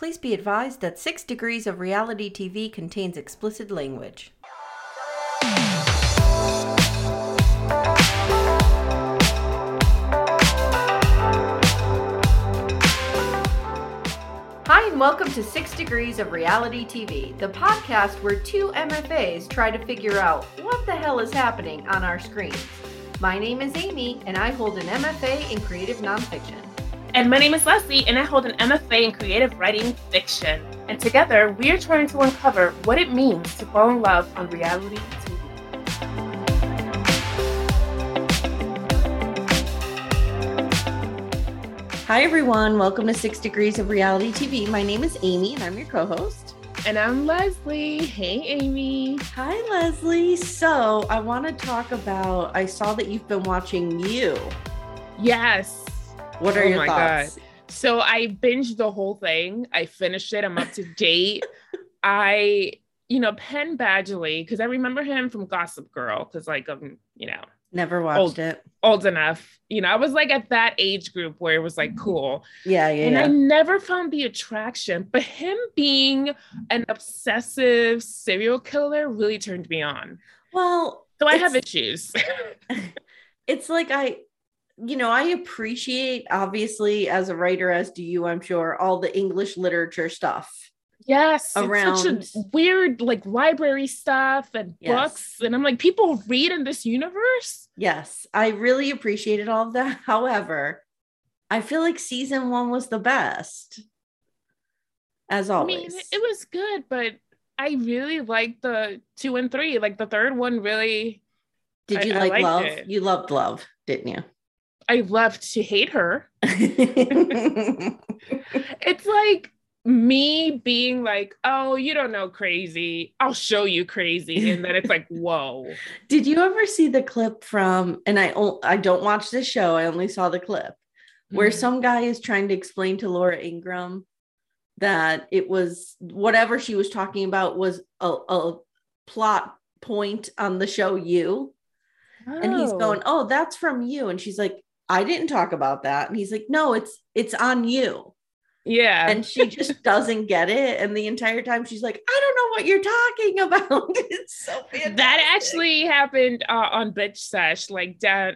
Please be advised that Six Degrees of Reality TV contains explicit language. Hi, and welcome to Six Degrees of Reality TV, the podcast where two MFAs try to figure out what the hell is happening on our screens. My name is Amye, and I hold an MFA in creative nonfiction. And my name is Leslie, and I hold an MFA in creative writing fiction. And together, we are trying to uncover what it means to fall in love on reality TV. Hi, everyone. Welcome to Six Degrees of Reality TV. My name is Amye, and I'm your co host. And I'm Leslie. Hey, Amye. Hi, Leslie. So, I want to talk about. I saw that you've been watching You. Yes. What are Oh your thoughts? So I binged the whole thing. I finished it. I'm up to date. I, you know, Penn Badgley, because I remember him from Gossip Girl, because like I'm, you know, Never watched Old. it. old enough. You know, I was like at that age group where it was like mm-hmm. cool. Yeah, yeah, and yeah. I never found the attraction, but him being an obsessive serial killer really turned me on. well, So I have issues. it's like I, you know, I appreciate, obviously, as a writer, as do you, I'm sure, all the English literature stuff. yes, Around- it's such a weird like library stuff and Yes. books, and I'm like, people read in this universe. Yes, I really appreciated all of that. However, I feel like season one was the best, as always. I mean, it, was good, but I really liked the two and three. Like the third one, really, Did you I like liked love? it. You loved love, didn't I loved to hate her. it's like me being like, oh, you don't know crazy. I'll show you crazy. And then it's like, whoa. Did you ever see the clip from? And I, I don't watch this show. I only saw the clip where Mhm. some guy is trying to explain to Laura Ingraham that it was whatever she was talking about was a, a plot point on the show You, and he's Oh. going, "Oh, that's from you," and she's like, "I didn't talk about that," and he's like, "No, it's it's on you," yeah. and she just doesn't get it, and the entire time she's like, "I don't know what you're talking about." it's so fantastic. that actually happened uh, on Bitch Sesh, like down.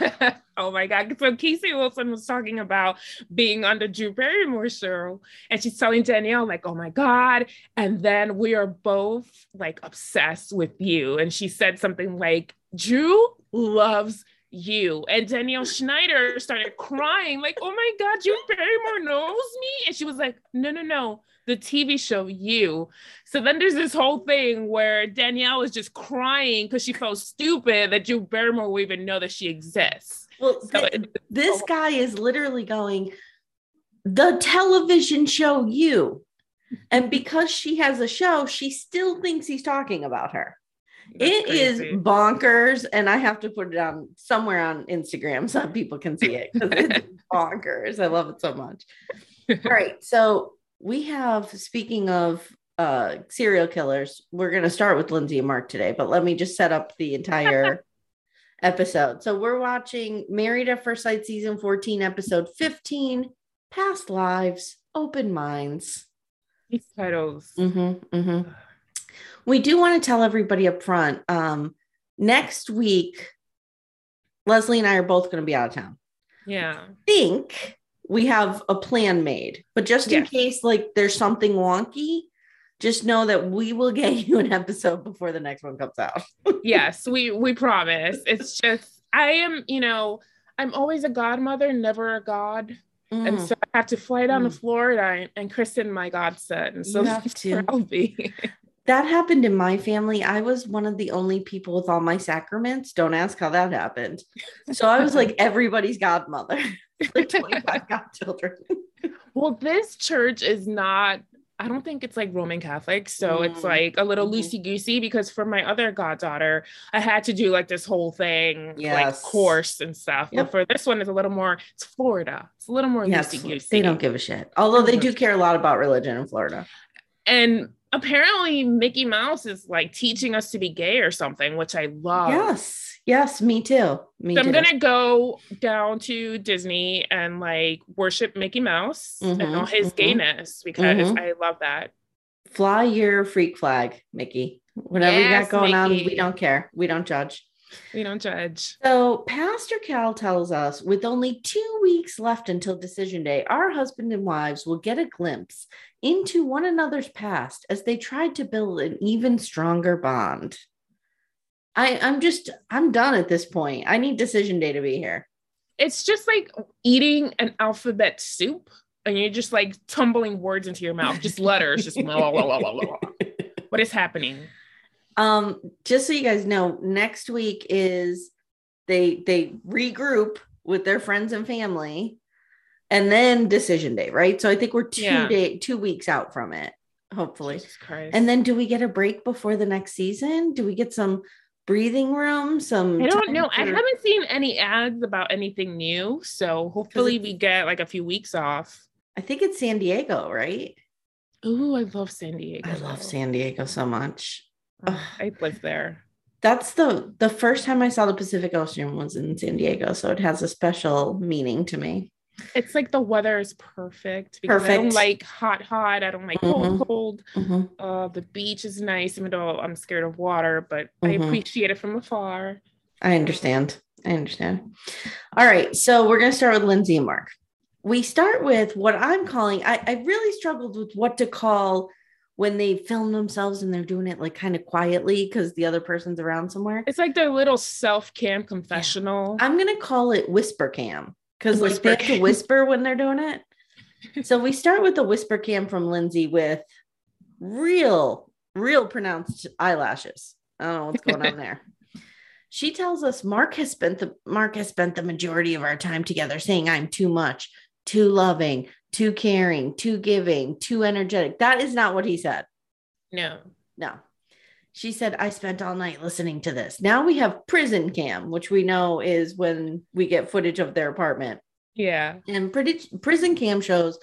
oh my God. So Casey Wilson was talking about being on the Drew Barrymore show, and she's telling Danielle, like, oh my God. And then we are both like obsessed with you. And she said something like, Drew loves you. And Danielle Schneider started crying, like, oh my God, Drew Barrymore knows me. And she was like, no, no, no. The TV show, you. So then there's this whole thing where Danielle is just crying because she felt stupid that Drew Barrymore would even know that she exists. well, So th- it- this oh. guy is literally going the television show you and because she has a show she still thinks he's talking about her That's It is crazy. bonkers and i have to put it on somewhere on instagram so people can see it 'cause it's bonkers i love it so much all right so we have speaking of uh serial killers we're going to start with lindsey and mark today but let me just set up the entire episode so we're watching married at first sight season 14 episode 15 past lives open minds These titles. Mm-hmm, mm-hmm. We do want to tell everybody up front. Um, next week, Leslie and I are both going to be out of town. Yeah. Think we have a plan made, but just in Yes. case like there's something wonky, just know that we will get you an episode before the next one comes out. yes, we we promise. It's just I am, you know, I'm always a godmother, never a god. And Mm. so I have to fly down to Mm. Florida and, and christen, my godson. So You have that's to. where I'll be. that happened in my family. I was one of the only people with all my sacraments. Don't ask how that happened. So I was like everybody's godmother, like 25 godchildren. Well, this church is not I don't think it's like Roman Catholic. So mm. it's like a little mm-hmm. loosey goosey because for my other goddaughter, I had to do like this whole thing, yes. like course and stuff. Yep. But for this one, it's a little more, it's Florida. It's a little more yes, loosey goosey. They don't give a shit. Although they do care a lot about religion in Florida. And apparently Mickey Mouse is like teaching us to be gay or something, which I love. Yes. Yes, me too. Me so too. I'm gonna go down to Disney and like worship Mickey Mouse mm-hmm, and all his mm-hmm, gayness because mm-hmm. I love that. Fly your freak flag, Mickey. Whatever yes, you got going Mickey. on, we don't care. We don't judge. We don't judge. So, Pastor Cal tells us with only two weeks left until decision day, our husband and wives will get a glimpse into one another's past as they tried to build an even stronger bond. I, I'm just, I'm done at this point. I need decision day to be here. It's just like eating an alphabet soup and you're just like tumbling words into your mouth, just letters, just blah, blah, blah, what is happening? Um, just so you guys know, next week is they they regroup with their friends and family and then decision day, right? So I think we're two yeah. day two weeks out from it, hopefully. And then do we get a break before the next season? Do we get some breathing room some i don't know for... i haven't seen any ads about anything new so hopefully we get like a few weeks off i think it's san diego right oh i love san diego i love san diego so much oh, i live there that's the the first time i saw the pacific ocean was in san diego so it has a special meaning to me it's like the weather is perfect because perfect. I don't like hot, hot. I don't like cold, mm-hmm. cold. Mm-hmm. Uh, the beach is nice, even though I'm scared of water, but mm-hmm. I appreciate it from afar. I understand. I understand. All right. So we're going to start with Lindsey and Mark. We start with what I'm calling, I, I really struggled with what to call when they film themselves and they're doing it like kind of quietly because the other person's around somewhere. It's like their little self cam confessional. Yeah. I'm going to call it whisper cam because like they have to whisper when they're doing it. So we start with the whisper cam from Lindsey with real, real pronounced eyelashes. I don't know what's going on there. She tells us Mark has spent the Mark has spent the majority of our time together saying I'm too much, too loving, too caring, too giving, too energetic. That is not what he said. No. No. She said, I spent all night listening to this. Now we have prison cam, which we know is when we get footage of their apartment. Yeah. And pretty, prison cam shows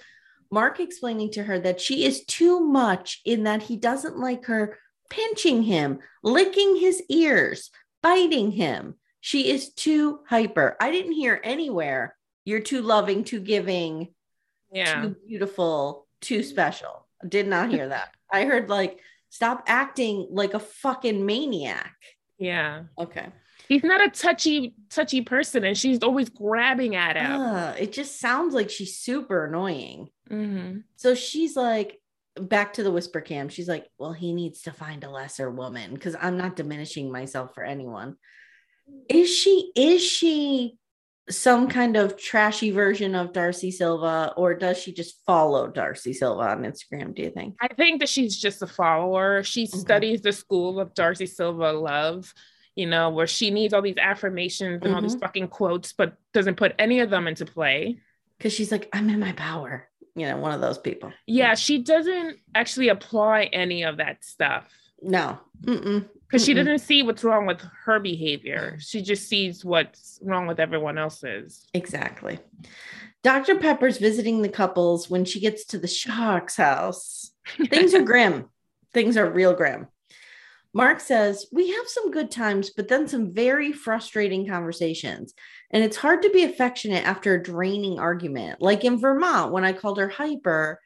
Mark explaining to her that she is too much in that he doesn't like her pinching him, licking his ears, biting him. She is too hyper. I didn't hear anywhere you're too loving, too giving, yeah. too beautiful, too special. Did not hear that. I heard like Stop acting like a fucking maniac. Yeah. Okay. He's not a touchy, touchy person, and she's always grabbing at him. Uh, it just sounds like she's super annoying. Mm-hmm. So she's like, back to the whisper cam. She's like, well, he needs to find a lesser woman because I'm not diminishing myself for anyone. Is she? Is she some kind of trashy version of Darcy Silva, or does she just follow Darcy Silva on Instagram? Do you think? I think that she's just a follower. She okay. studies the school of Darcy Silva love, you know, where she needs all these affirmations and mm-hmm. all these mm-hmm. fucking quotes, but doesn't put any of them into play. Because she's like, I'm in my power, you know, one of those people. Yeah, she doesn't actually apply any of that stuff. No. Mm-mm because she doesn't see what's wrong with her behavior. She just sees what's wrong with everyone else's. Exactly. Dr. Pepper's visiting the couples when she gets to the Sharks house. Things are grim. Things are real grim. Mark says, We have some good times, but then some very frustrating conversations. And it's hard to be affectionate after a draining argument. Like in Vermont, when I called her hyper,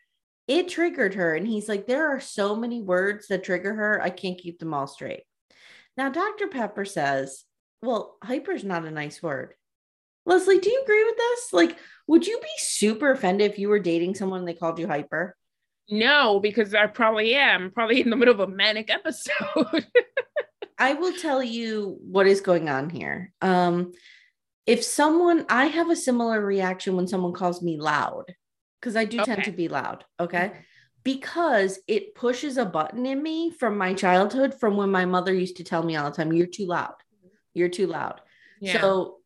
it triggered her. And he's like, There are so many words that trigger her. I can't keep them all straight. Now, Dr. Pepper says, well, hyper is not a nice word. Leslie, do you agree with this? Like, would you be super offended if you were dating someone and they called you hyper? No, because I probably am. Probably in the middle of a manic episode. I will tell you what is going on here. Um, if someone, I have a similar reaction when someone calls me loud, because I do okay. tend to be loud. Okay. Because it pushes a button in me from my childhood from when my mother used to tell me all the time you're too loud you're too loud yeah. so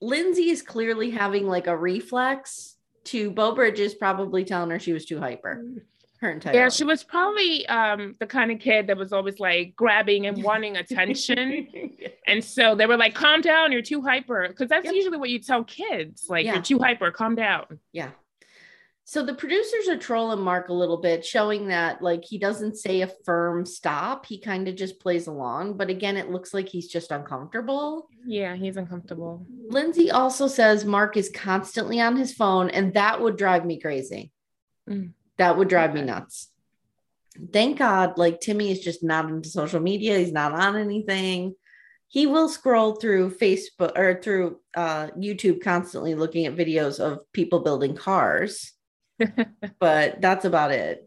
lindsey is clearly having like a reflex to Bo Bridges probably telling her she was too hyper her entire Yeah, life. she was probably um the kind of kid that was always like grabbing and wanting attention. And so they were like, calm down, you're too hyper. Because that's Yep. usually what you tell kids. Like, Yeah. you're too hyper, calm down. Yeah. So the producers are trolling Mark a little bit, showing that like he doesn't say a firm stop. He kind of just plays along. But again, it looks like he's just uncomfortable. Yeah, he's uncomfortable. Lindsey also says Mark is constantly on his phone, and that would drive me crazy. Mm. That would drive me nuts. Thank God, like Timmy is just not into social media. He's not on anything. He will scroll through Facebook or through uh, YouTube constantly looking at videos of people building cars, but that's about it.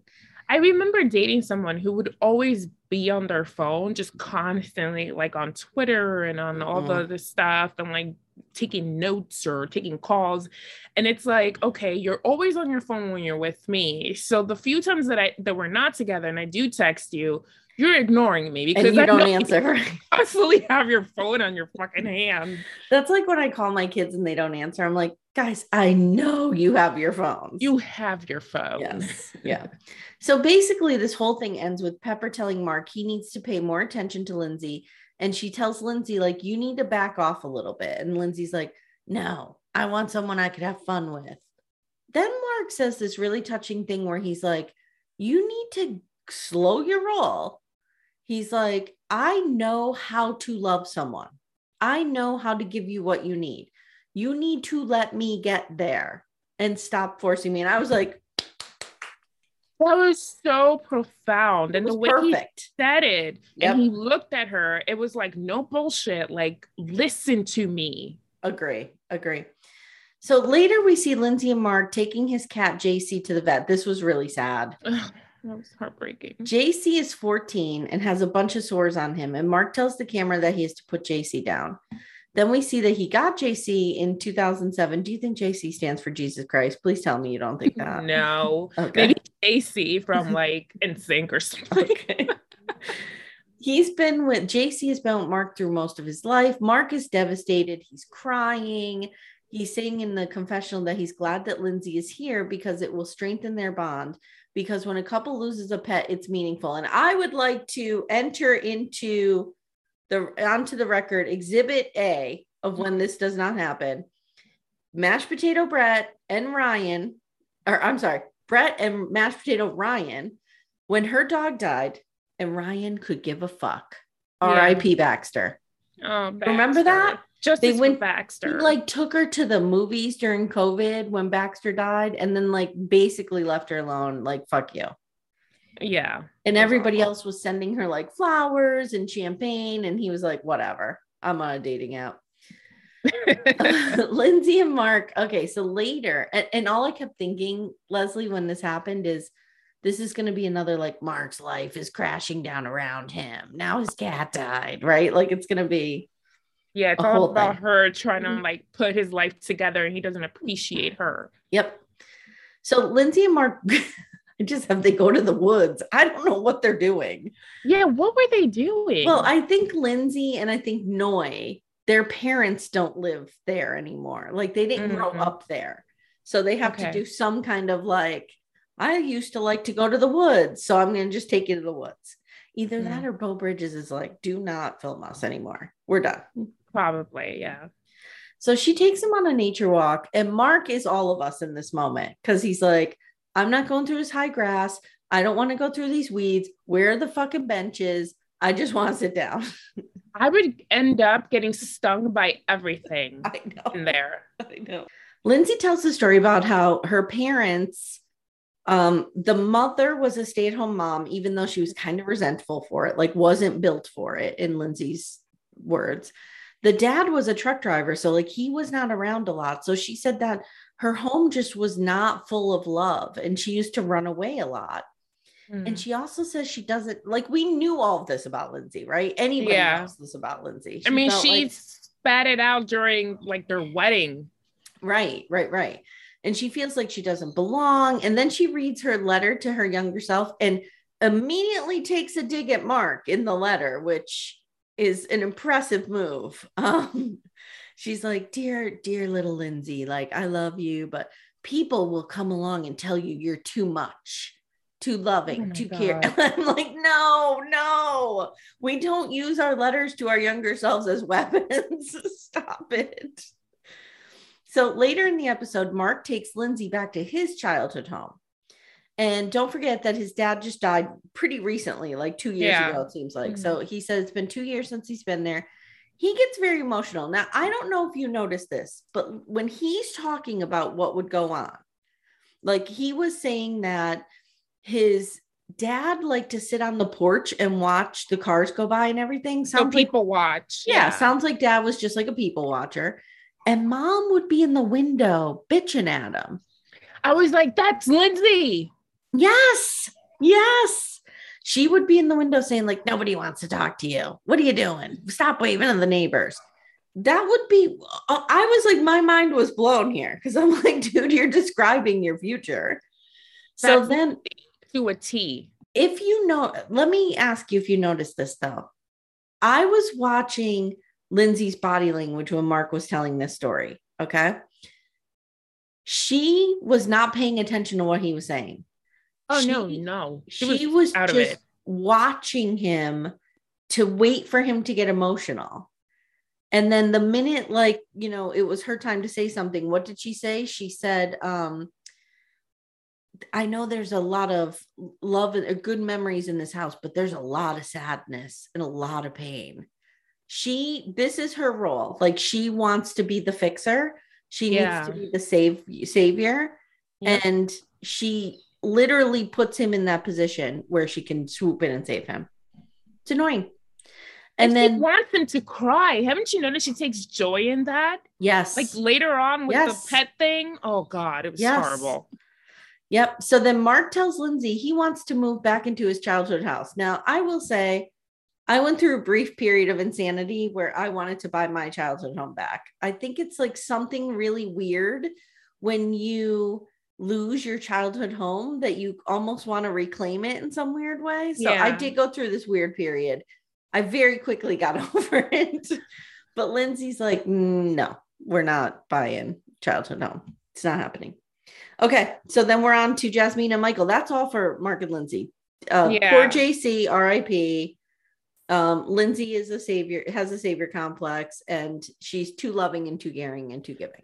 I remember dating someone who would always be on their phone, just constantly, like on Twitter and on all the Mhm. other stuff, and like taking notes or taking calls. And it's like, okay, you're always on your phone when you're with me. So the few times that I that we're not together and I do text you, you're ignoring me because And you I don't answer. you constantly have your phone on your fucking hand. That's like when I call my kids and they don't answer. I'm like, guys, I know you have your phones. You have your phone. Yes. Yeah. So basically, this whole thing ends with Pepper telling Mark he needs to pay more attention to Lindsey. And she tells Lindsey, like, you need to back off a little bit. And Lindsey's like, no, I want someone I could have fun with. Then Mark says this really touching thing where he's like, you need to slow your roll. He's like, I know how to love someone. I know how to give you what you need. You need to let me get there and stop forcing me. And I was like, That was so profound. And the way he said it Yep. and he looked at her, it was like, no bullshit. Like, listen to me. Agree. Agree. So later we see Lindsey and Mark taking his cat JC to the vet. This was really sad. That was heartbreaking. JC is 14 and has a bunch of sores on him. And Mark tells the camera that he has to put JC down. Then we see that he got JC in 2007. Do you think JC stands for Jesus Christ? Please tell me you don't think that. No, Okay. maybe AC from like NSYNC or something. Okay. He's been with JC has been with Mark through most of his life. Mark is devastated. He's crying. He's saying in the confessional that he's glad that Lindsey is here because it will strengthen their bond. Because when a couple loses a pet, it's meaningful. And I would like to enter into the onto the record exhibit A of when this does not happen. Mashed potato Brett and Ryan, or I'm sorry, Brett and mashed potato Ryan, when her dog died, and Ryan could give a fuck. Yeah. R.I.P. Baxter. Oh, Remember that? Just They went- Baxter. He like took her to the movies during COVID when Baxter died, and then like basically left her alone. Like fuck you. yeah. And everybody awful. else was sending her like flowers and champagne, and he was like, whatever. I'm on a dating app. Lindsey and Mark. Okay, so later, and, and all I kept thinking, Leslie, when this happened, is this is going to be another like Mark's life is crashing down around him. Now his cat died, right? Like it's going to be, yeah, it's all about thing. her trying to Mhm. like put his life together and he doesn't appreciate her. yep. So Lindsey and Mark, I just have they go to the woods. I don't know what they're doing. Yeah, what were they doing? Well, I think Lindsey and I think Noi, their parents don't live there anymore. Like they didn't grow Mhm. up there. So they have to do some kind of like, I used to like to go to the woods. So I'm going to just take you to the woods. Either Hmm. that or Bo Bridges is like, do not film us anymore. We're done. Probably, yeah. So she takes him on a nature walk, and Mark is all of us in this moment because he's like, I'm not going through this high grass. I don't want to go through these weeds. Where are the fucking benches? I just want to sit down. I would end up getting stung by everything I know. in there. I know. Lindsey tells the story about how her parents, um, the mother was a stay-at-home mom, even though she was kind of resentful for it, like wasn't built for it, in Lindsey's words. The dad was a truck driver, so like he was not around a lot. So she said that her home just was not full of love, and she used to run away a lot. Mm. And she also says she doesn't like we knew all of this about Lindsey, right? Anybody Yeah. knows this about Lindsey. I mean, she like- spat it out during like their wedding. Right, right, right. And she feels like she doesn't belong. And then she reads her letter to her younger self and immediately takes a dig at Mark in the letter, which is an impressive move. Um, she's like, Dear, dear little Lindsey, like, I love you, but people will come along and tell you you're too much, too loving, Oh too care. I'm like, no, no, we don't use our letters to our younger selves as weapons. Stop it. So later in the episode, Mark takes Lindsey back to his childhood home. And don't forget that his dad just died pretty recently, like two years Yeah. ago, it seems like. So mm-hmm. he says it's been two years since he's been there. He gets very emotional. Now, I don't know if you noticed this, but when he's talking about what would go on, like he was saying that his dad liked to sit on the porch and watch the cars go by and everything. So Sounds like people watch. yeah, sounds like dad was just like a people watcher. And mom would be in the window bitching at him. I was like, that's Lindsey. Yes, yes. She would be in the window saying, like, nobody wants to talk to you. What are you doing? Stop waving at the neighbors. That would be, uh, I was like, my mind was blown here because I'm like, dude, you're describing your future. So That's then, To a T. if you know, let me ask you if you noticed this though. I was watching Lindsey's body language when Mark was telling this story. Okay. She was not paying attention to what he was saying. Oh no, She- no. She, was, out of just it. watching him to wait for him to get emotional. And then the minute, like, you know, it was her time to say something, what did she say? She said, um, I know there's a lot of love and uh, good memories in this house, but there's a lot of sadness and a lot of pain. She, this is her role. Like, she wants to be the fixer. She Yeah. needs to be the save savior. Yeah. And she literally puts him in that position where she can swoop in and save him. It's annoying. And And, then, she wants him to cry. Haven't you noticed she takes joy in that? yes. Like later on with Yes. the pet thing. Oh God, it was Yes. horrible. Yep. So then Mark tells Lindsey he wants to move back into his childhood house. Now, I will say, I went through a brief period of insanity where I wanted to buy my childhood home back. I think it's like something really weird when you lose your childhood home that you almost want to reclaim it in some weird way. So I did go through this weird period. I very quickly got over it. But Lindsey's like, "Mm, no, we're not buying childhood home. It's not happening. Okay, so then we're on to Jasmine and Michael. That's all for Mark and Lindsey. Uh, Yeah. Poor JC, RIP. Um, Lindsey is a savior, has a savior complex, and she's too loving and too caring and too giving.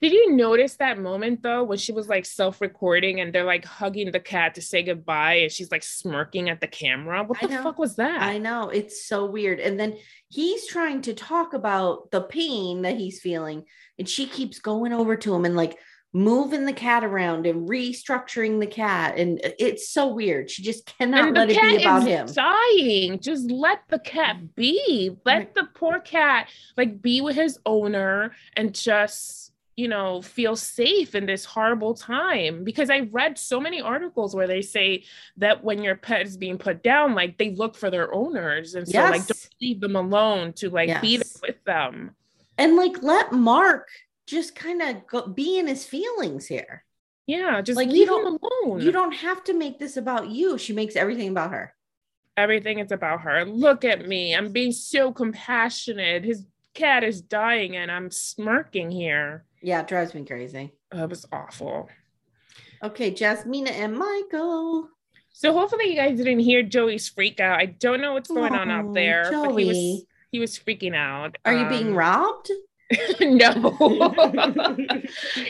Did you notice that moment though when she was like self-recording and they're like hugging the cat to say goodbye and she's like smirking at the camera? What the fuck was that? I know it's so weird. And then he's trying to talk about the pain that he's feeling, and she keeps going over to him and like moving the cat around and restructuring the cat. And it's so weird. She just cannot and let it be about is him. dying. Just let the cat be. Let Right. the poor cat like be with his owner and just you know feel safe in this horrible time because i read so many articles where they say that when your pet is being put down like they look for their owners and so like don't leave them alone to like be there with them. And like let Mark just kind of go be in his feelings here. yeah just Like, leave don't- alone. You don't have to make this about you. She makes everything about her. everything is about her. Look at me. I'm being so compassionate. His cat is dying and i'm smirking here Yeah, it drives me crazy. It was awful. Okay, Jasmina and Michael. So hopefully you guys didn't hear Joey's freak out. I don't know what's going on Oh, out there, but he was Joey. he was freaking out. Are you being Um, robbed? no.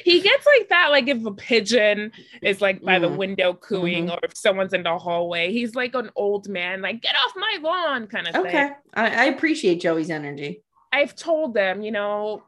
he gets like that, like if a pigeon is like by the Mm. window cooing, Mhm. or if someone's in the hallway. He's like an old man, like get off my lawn kind of Okay. thing. I, I appreciate Joey's energy. I've told them, you know,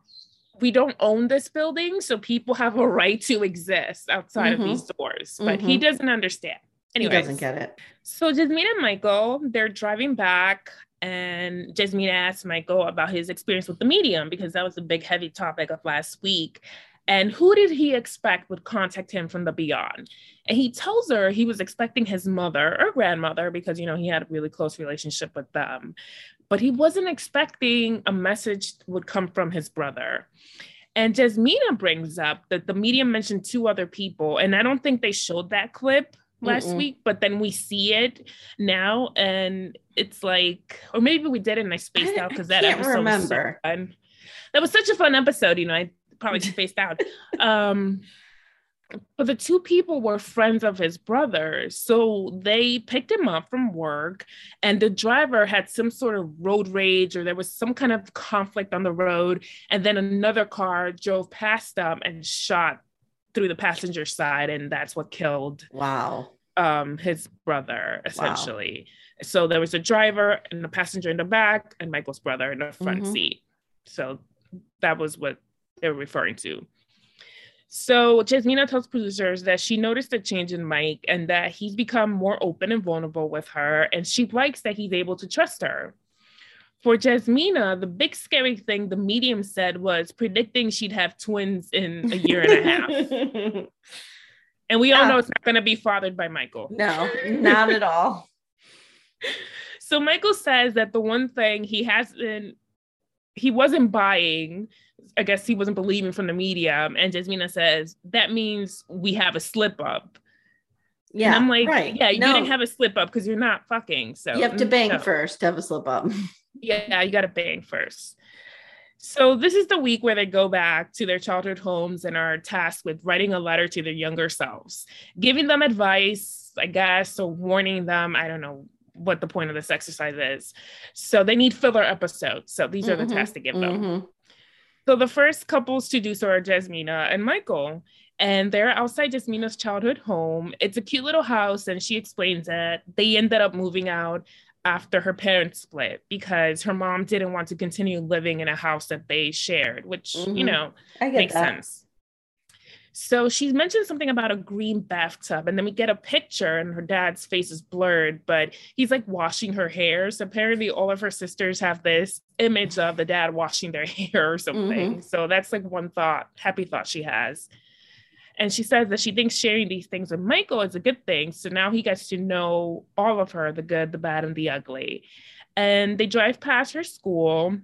we don't own this building, so people have a right to exist outside Mhm. of these doors. But he Mhm. doesn't understand. He doesn't get it. So Jasmine and Michael, they're driving back, and Jasmine asks Michael about his experience with the medium because that was a big, heavy topic of last week. And who did he expect would contact him from the beyond? And he tells her he was expecting his mother or grandmother because you know he had a really close relationship with them, but he wasn't expecting a message would come from his brother. And Jasmina brings up that the media mentioned two other people, and I don't think they showed that clip last Mm-mm. week, but then we see it now, and it's like, or maybe we did and I spaced I- out because that episode was so fun. That was such a fun episode, you know. I probably spaced out. Um, but the two people were friends of his brother. So they picked him up from work, and the driver had some sort of road rage or there was some kind of conflict on the road. And then another car drove past them and shot through the passenger side. And that's what killed Wow. um, his brother, essentially. So there was a driver and a passenger in the back, and Michael's brother in the front Mhm. seat. So that was what they were referring to. So Jasmina tells producers that she noticed a change in Mike and that he's become more open and vulnerable with her, and she likes that he's able to trust her. For Jasmina, the big scary thing the medium said was predicting she'd have twins in a year and a half. And we all know it's not going to be fathered by Michael. no, not at all. So Michael says that the one thing he hasn't, he wasn't buying. I guess he wasn't believing from the media. And Jasmina says that means we have a slip up. Yeah. and I'm like, right. yeah, you No, didn't have a slip up because you're not fucking. So You have to bang no. first to have a slip up. Yeah, you got to bang first. So this is the week where they go back to their childhood homes and are tasked with writing a letter to their younger selves, giving them advice, I guess, or warning them. I don't know what the point of this exercise is. So they need filler episodes. So these are the Mhm, tasks to give them. Mhm. So the first couples to do so are Jasmina and Michael. And they're outside Jasmina's childhood home. It's a cute little house, and she explains that they ended up moving out after her parents split because her mom didn't want to continue living in a house that they shared, which, you Mhm. know, makes that. sense. So she mentioned something about a green bathtub, and then we get a picture, and her dad's face is blurred, but he's like washing her hair. So apparently, all of her sisters have this image of the dad washing their hair or something. Mm-hmm. So that's like one thought, happy thought she has. And she says that she thinks sharing these things with Michael is a good thing. So now he gets to know all of her the good, the bad, and the ugly. And they drive past her school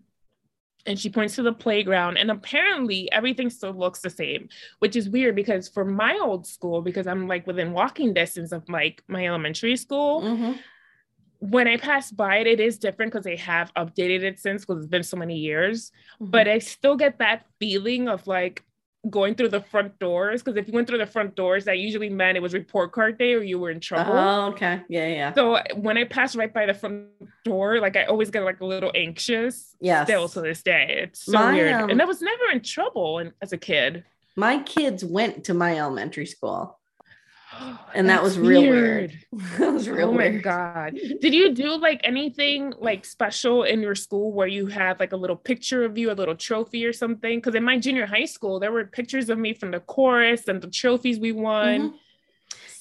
and she points to the playground and apparently everything still looks the same which is weird because for my old school because i'm like within walking distance of like my elementary school Mhm. when i pass by it it is different because they have updated it since because it's been so many years Mm-hmm. but i still get that feeling of like going through the front doors because if you went through the front doors that usually meant it was report card day or you were in trouble Oh, okay. Yeah, yeah. so when i pass right by the front door like i always get like a little anxious Yeah. still to this day. It's so My, weird. um, and I was never in trouble in, as a kid. My kids went to my elementary school, and that was real weird. that was real oh my god. Did you do like anything like special in your school where you had like a little picture of you, a little trophy or something? Because in my junior high school, there were pictures of me from the chorus and the trophies we won. Mhm.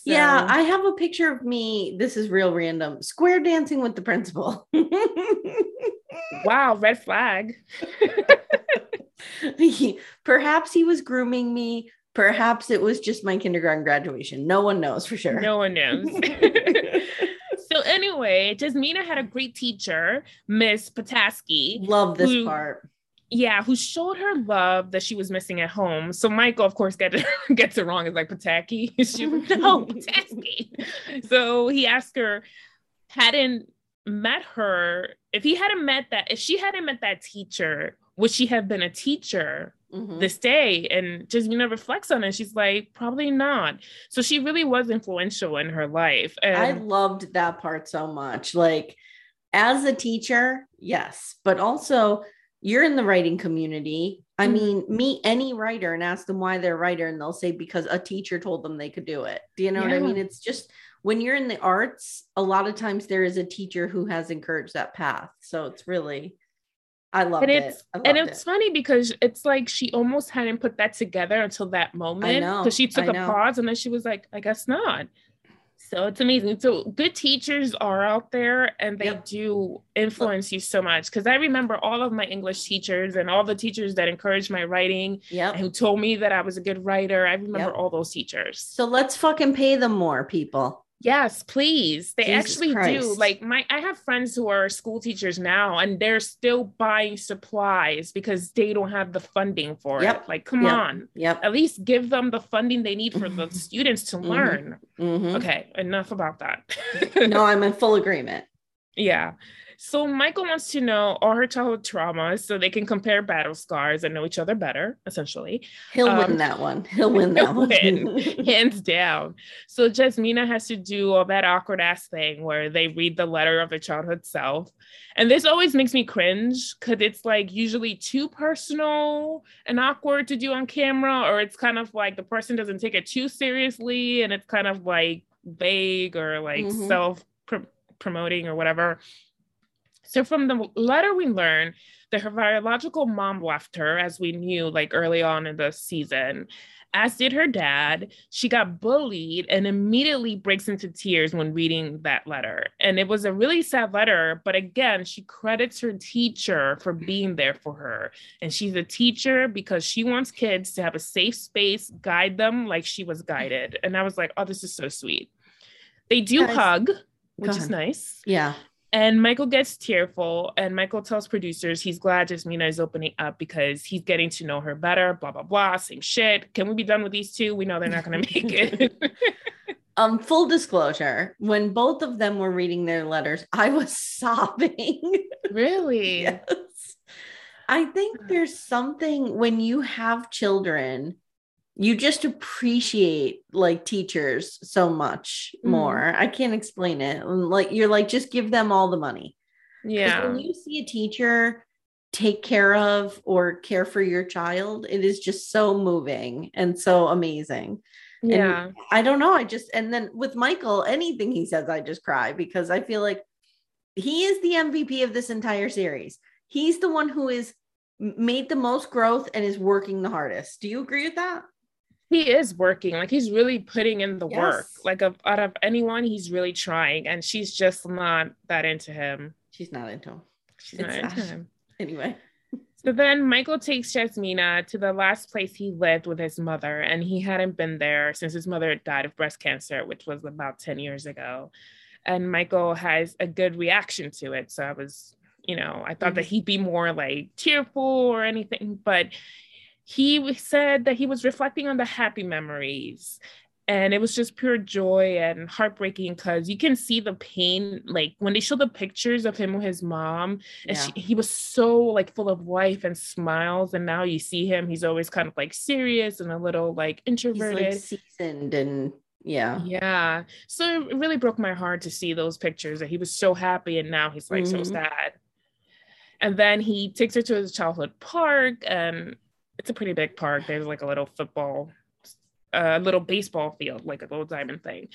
Yeah, I have a picture of me. This is real random. Square dancing with the principal. wow, red flag. Perhaps he was grooming me. Perhaps it was just my kindergarten graduation. No one knows for sure. No one knows. so anyway, Jasmina had a great teacher, Miss Pataski. Love this Who- part. yeah, who showed her love that she was missing at home. So Michael, of course, get, gets it wrong. It's like Pataki. She was no, Pataski. So he asked her, hadn't met her, if he hadn't met that, if she hadn't met that teacher, would she have been a teacher Mhm. this day? And just you know reflects on it. She's like, probably not. So she really was influential in her life. And I loved that part so much. Like, as a teacher, yes, but also you're in the writing community. I Mhm. mean, meet any writer and ask them why they're a writer, and they'll say because a teacher told them they could do it. Do you know what I mean? It's just when you're in the arts, a lot of times there is a teacher who has encouraged that path. So it's really, I loved and it. it's and it's it. funny because it's like she almost hadn't put that together until that moment because she took I a know. pause and then she was like i guess not so it's amazing so good teachers are out there and they Yep. do influence you so much because i remember all of my english teachers and all the teachers that encouraged my writing Yep. and who told me that i was a good writer i remember Yep. all those teachers So let's fucking pay them more, people. Yes, please. They Jesus actually do. Like my I have friends who are school teachers now and they're still buying supplies because they don't have the funding for Yep. it. Like come Yep. on. Yep. At least give them the funding they need for the students to Mhm. learn. Mhm. Okay, enough about that. No, I'm in full agreement. yeah. So Michael wants to know all her childhood traumas so they can compare battle scars and know each other better, essentially. He'll um, win that one. He'll win that one. Win, hands down. So Jasmina has to do all that awkward ass thing where they read the letter of their childhood self. And this always makes me cringe because it's like usually too personal and awkward to do on camera, or it's kind of like the person doesn't take it too seriously and it's kind of like vague or like mm-hmm. self promoting or whatever. So from the letter, we learn that her biological mom left her, as we knew like early on in the season, as did her dad. She got bullied and immediately breaks into tears when reading that letter. And it was a really sad letter, but again, she credits her teacher for being there for her. And she's a teacher because she wants kids to have a safe space, guide them like she was guided. And I was like, oh, this is so sweet. They do hug, which is nice. Yeah. And Michael gets tearful, and Michael tells producers he's glad Jasmina is opening up because he's getting to know her better. Blah blah blah. Same shit. Can we be done with these two? We know they're not going to make it. um, full disclosure: when both of them were reading their letters, I was sobbing. Really? yes. I think there's something when you have children you just appreciate like teachers so much mm-hmm. more. Mm. I can't explain it. Like you're like just give them all the money. Yeah. When you see a teacher take care of or care for your child, it is just so moving and so amazing. Yeah. And I don't know. I just and then with Michael, anything he says, I just cry because I feel like he is the MVP of this entire series. He's the one who is made the most growth and is working the hardest. Do you agree with that? He is working like he's really putting in the yes. work like of, out of anyone he's really trying and she's just not that into him. She's not into him. She's it's not into him. Anyway. So then michael takes jasmina to the last place he lived with his mother and he hadn't been there since his mother died of breast cancer which was about 10 years ago. And michael has a good reaction to it. So i was you know i thought mm-hmm. that he'd be more like tearful or anything but he said that he was reflecting on the happy memories. And it was just pure joy and heartbreaking because you can see the pain like when they show the pictures of him with his mom and yeah. she, he was so like full of life and smiles. And now you see him he's always kind of like serious and a little like introverted like seasoned and yeah. Yeah. So it really broke my heart to see those pictures that he was so happy and now he's like mm-hmm. so sad. And then he takes her to his childhood park and it's a pretty big park. There's like a little football, a uh, little baseball field, like a little diamond thing.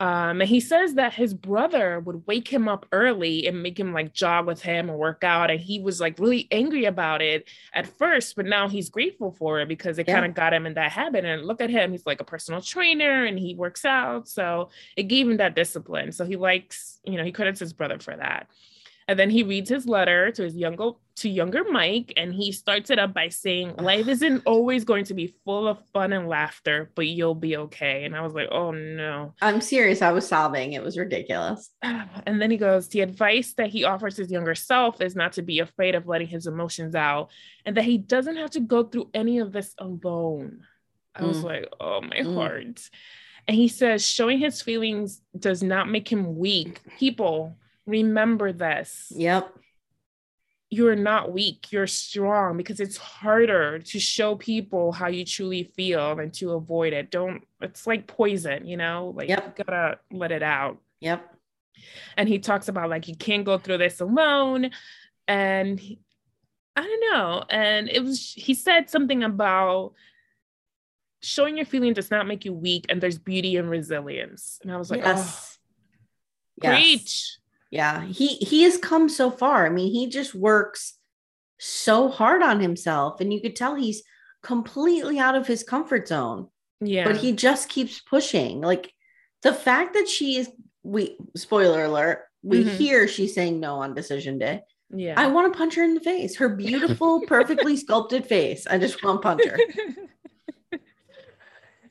Um, and he says that his brother would wake him up early and make him like jog with him or work out. And he was like really angry about it at first, but now he's grateful for it because it yeah. kind of got him in that habit. And look at him, he's like a personal trainer and he works out. So it gave him that discipline. So he likes, you know, he credits his brother for that. And then he reads his letter to his younger to younger Mike, and he starts it up by saying, "Life isn't always going to be full of fun and laughter, but you'll be okay." And I was like, "Oh no!" I'm serious. I was sobbing. It was ridiculous. And then he goes, "The advice that he offers his younger self is not to be afraid of letting his emotions out, and that he doesn't have to go through any of this alone." I mm. was like, "Oh my mm. heart." And he says, showing his feelings does not make him weak. People remember this. Yep. You're not weak, you're strong because it's harder to show people how you truly feel and to avoid it. Don't, it's like poison, you know, like yep. you gotta let it out. Yep. And he talks about like, you can't go through this alone. And he, I don't know. And it was, he said something about showing your feeling does not make you weak and there's beauty and resilience. And I was like, yes. oh, yes. preach yeah he he has come so far. I mean he just works so hard on himself and you could tell he's completely out of his comfort zone. Yeah. but he just keeps pushing. Like the fact that she is we spoiler alert we mm-hmm. hear she's saying no on decision day. Yeah. I want to punch her in the face her beautiful perfectly sculpted face. I just want to punch her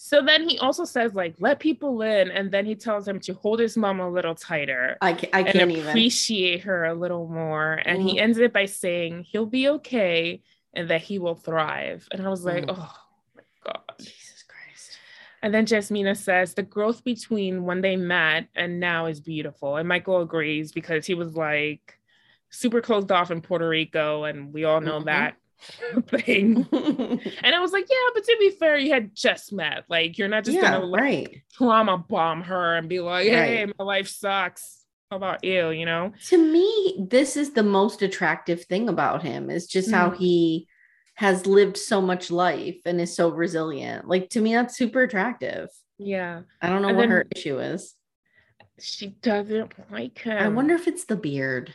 So then he also says, like, let people in. And then he tells him to hold his mom a little tighter. I, I can't and appreciate even. her a little more. And mm. he ends it by saying he'll be okay and that he will thrive. And I was like, mm. oh my God. Jesus Christ. And then Jasmina says the growth between when they met and now is beautiful. And Michael agrees because he was like, super closed off in Puerto Rico, and we all know mm-hmm. that thing. and I was like, yeah, but to be fair, you had just met. Like, you're not just yeah, gonna like, right. trauma bomb her and be like, hey, right. my life sucks. How about you? You know? To me, this is the most attractive thing about him is just mm-hmm. how he has lived so much life and is so resilient. Like to me, that's super attractive. Yeah. I don't know and what her issue is. She doesn't like him. I wonder if it's the beard.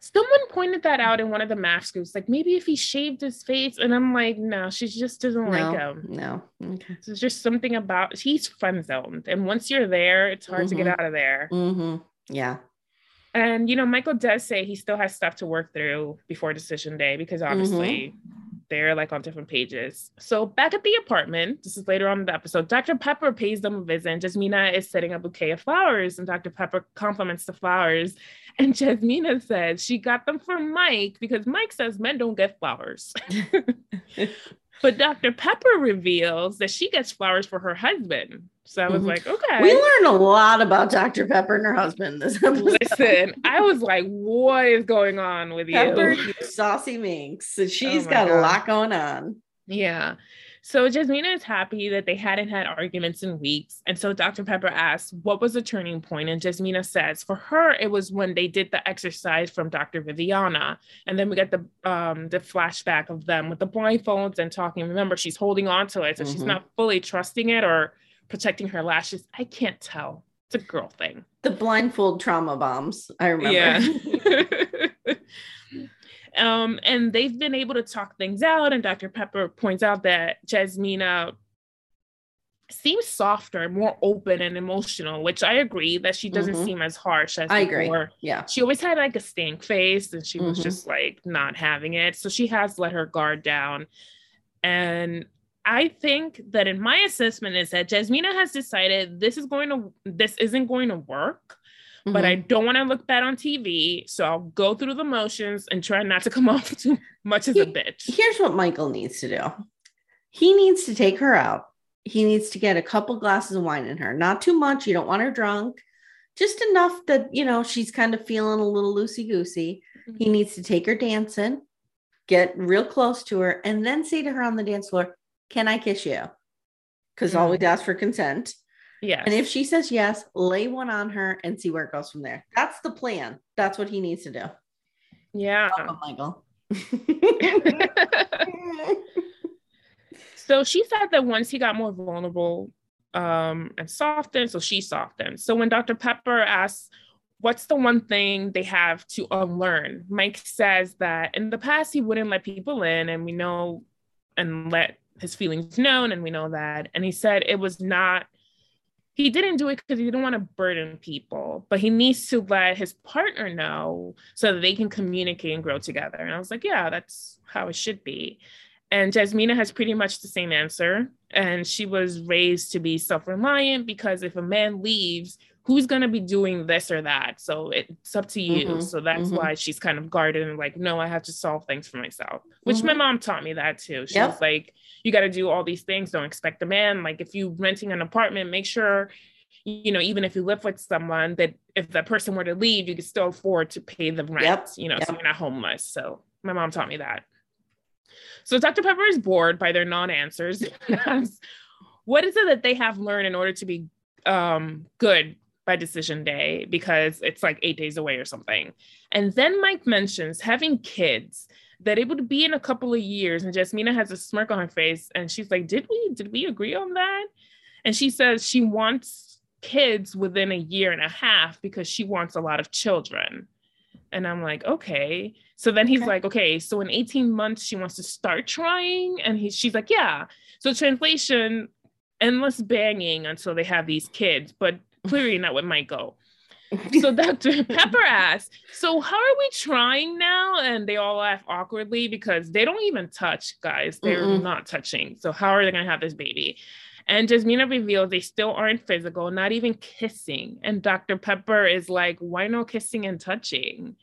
Someone pointed that out in one of the MAFS groups. Like maybe if he shaved his face, and I'm like, no, she just doesn't no, like him. No, okay. There's just something about he's friend zoned, and once you're there, it's hard mm-hmm. to get mm-hmm. out of there. Mm-hmm. Yeah. And you know, Michael does say he still has stuff to work through before decision day because obviously mm-hmm they're like on different pages. So back at the apartment, this is later on in the episode, Dr. Pepper pays them a visit Jasmina is setting a bouquet of flowers and Dr. Pepper compliments the flowers. And Jasmina says she got them for Mike because Mike says men don't get flowers. but Dr. Pepper reveals that she gets flowers for her husband. So I was mm-hmm. like, okay. We learned a lot about Dr. Pepper and her husband this episode. Listen, I was like, what is going on with Pepper, you? you saucy minx. So she's oh got God. a lot going on. Yeah. So Jasmina is happy that they hadn't had arguments in weeks. And so Dr. Pepper asks, what was the turning point? And Jasmina says, for her, it was when they did the exercise from Dr. Viviana. And then we get the um, the flashback of them with the blindfolds and talking. Remember, she's holding on to it. So mm-hmm. she's not fully trusting it or protecting her lashes. I can't tell. It's a girl thing. The blindfold trauma bombs. I remember. Yeah. um, and they've been able to talk things out. And Dr. Pepper points out that Jasmina seems softer, more open and emotional, which I agree that she doesn't mm-hmm. seem as harsh as I before. agree. Yeah. She always had like a stank face and she was mm-hmm. just like not having it. So she has let her guard down. And I think that in my assessment is that Jasmina has decided this is going to this isn't going to work. Mm-hmm. But I mm-hmm. don't want to look bad on TV, so I'll go through the motions and try not to come off too much as he, a bitch. Here's what Michael needs to do. He needs to take her out. He needs to get a couple glasses of wine in her. Not too much. You don't want her drunk. Just enough that, you know, she's kind of feeling a little loosey goosey. Mm-hmm. He needs to take her dancing, get real close to her, and then say to her on the dance floor, can I kiss you? Because mm. always ask for consent. Yeah. And if she says yes, lay one on her and see where it goes from there. That's the plan. That's what he needs to do. Yeah. Welcome, Michael. so she said that once he got more vulnerable um, and softened, so she softened. So when Dr. Pepper asks, What's the one thing they have to unlearn? Mike says that in the past he wouldn't let people in, and we know and let his feelings known and we know that and he said it was not he didn't do it because he didn't want to burden people but he needs to let his partner know so that they can communicate and grow together. And i was like yeah that's how it should be. And jasmina has pretty much the same answer. And she was raised to be self-reliant because if a man leaves who's going to be doing this or that so it's up to you mm-hmm. so that's mm-hmm. why she's kind of guarded and like no i have to solve things for myself which mm-hmm. my mom taught me that too she yep. was like you got to do all these things don't expect a man like if you're renting an apartment make sure you know even if you live with someone that if that person were to leave you could still afford to pay the rent yep. you know yep. so you're not homeless so my mom taught me that so dr pepper is bored by their non-answers what is it that they have learned in order to be um, good by decision day because it's like eight days away or something. And then Mike mentions having kids that it would be in a couple of years. And Jasmina has a smirk on her face and she's like, Did we did we agree on that? And she says she wants kids within a year and a half because she wants a lot of children. And I'm like, okay. So then he's okay. like, okay, so in 18 months she wants to start trying. And he, she's like, yeah. So translation, endless banging until they have these kids. But clearly not with Michael. so Dr. Pepper asks, So how are we trying now? And they all laugh awkwardly because they don't even touch, guys. They're Mm-mm. not touching. So how are they gonna have this baby? And Jasmina reveals they still aren't physical, not even kissing. And Dr. Pepper is like, why no kissing and touching?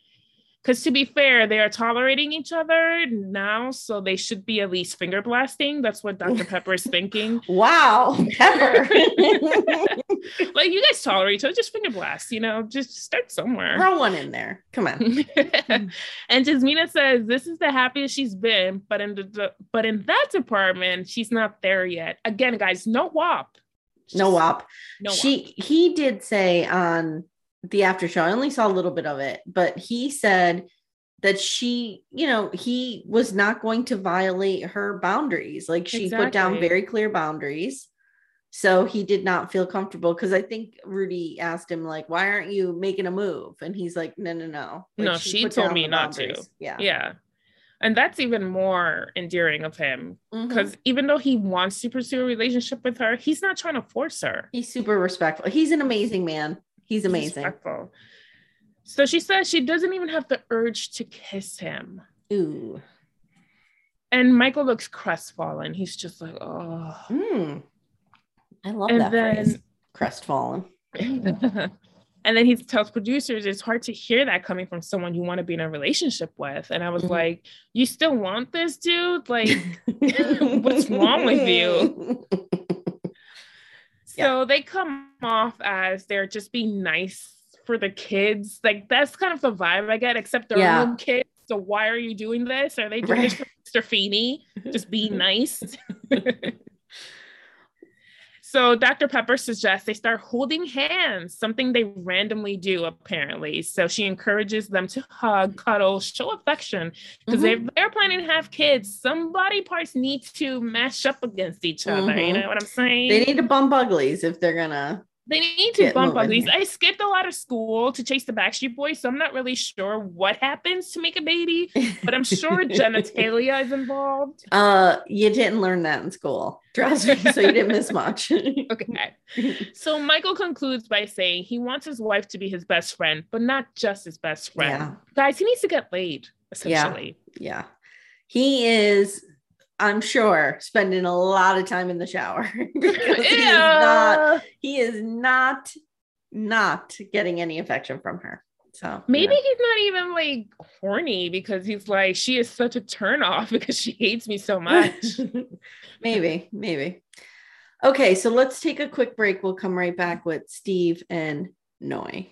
Because to be fair, they are tolerating each other now, so they should be at least finger blasting. That's what Dr. Pepper is thinking. wow, Pepper. like you guys tolerate each other, just finger blast, you know, just start somewhere. Throw one in there. Come on. and Jasmina says this is the happiest she's been, but in the but in that department, she's not there yet. Again, guys, no WAP. no WAP. No WAP. she he did say on the after show, I only saw a little bit of it, but he said that she, you know, he was not going to violate her boundaries. Like she put down very clear boundaries. So he did not feel comfortable because I think Rudy asked him, like, why aren't you making a move? And he's like, no, no, no. Like, No, she put told me not to. Yeah. Yeah. And that's even more endearing of him mm-hmm. because even though he wants to pursue a relationship with her, he's not trying to force her. he's super respectful. He's an amazing man. He's amazing. respectful. So she says she doesn't even have the urge to kiss him. Ooh. And Michael looks crestfallen. He's just like, oh. Mm. I love And that then- phrase. Crestfallen. and then he tells producers it's hard to hear that coming from someone you want to be in a relationship with. And I was Mhm. like, you still want this dude? Like, What's wrong with you? so they come off as they're just being nice for the kids. Like, that's kind of the vibe I get, except they're Yeah. own kids. So why are you doing this? Are they doing this for Mr. Feeney? Just being nice. so Dr. Pepper suggests they start holding hands, something they randomly do apparently. So she encourages them to hug, cuddle, show affection. Because Mhm. if they're planning to have kids, some body parts need to mash up against each other. You Mhm. know what I'm saying? They need to bump uglies if they're gonna. They need to Get bump moving these. I skipped a lot of school to chase the Backstreet Boys, so I'm not really sure what happens to make a baby, but I'm sure genitalia is involved. Uh, you didn't learn that in school. Trust me, so you didn't miss much. Okay. So Michael concludes by saying he wants his wife to be his best friend, but not just his best friend. Yeah. Guys, he needs to get laid, Yeah. essentially. yeah, he is. I'm sure spending a lot of time in the shower because he is not he is not not getting any affection from her. So Maybe he's not even like horny because he's like, she is such a turnoff because she hates me so much. maybe, maybe. Okay, so let's take a quick break. We'll come right back with Steve and Noi.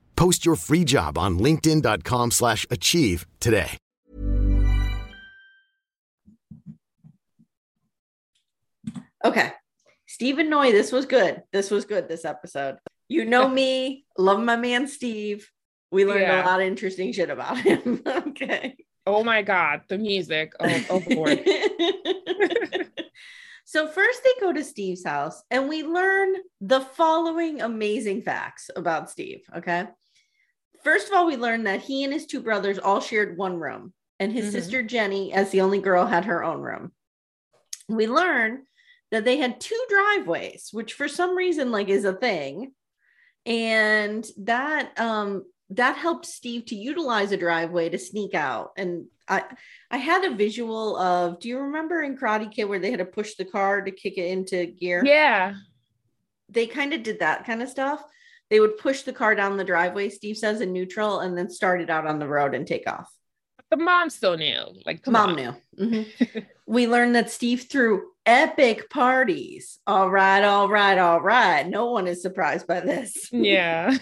Post your free job on linkedin.com/achieve slash achieve today. Okay. Steve and Noi, this was good. This was good this episode. You know me, love my man Steve. We learned Yeah. a lot of interesting shit about him. okay. Oh my God, the music. Oh, oh boy. so first they go to Steve's house and we learn the following amazing facts about Steve. Okay. First of all, we learned that he and his two brothers all shared one room, and his Mhm. sister Jenny, as the only girl, had her own room. We learn that they had two driveways, which for some reason like is a thing. And that um that helped Steve to utilize a driveway to sneak out. And I I had a visual of do you remember in Karate Kid where they had to push the car to kick it into gear? yeah. They kind of did that kind of stuff. They would push the car down the driveway, Steve says in neutral, and then start it out on the road and take off. The mom still knew. Like, come Mom on. knew. Mhm. we learned that Steve threw epic parties. All right, all right, all right. No one is surprised by this. Yeah.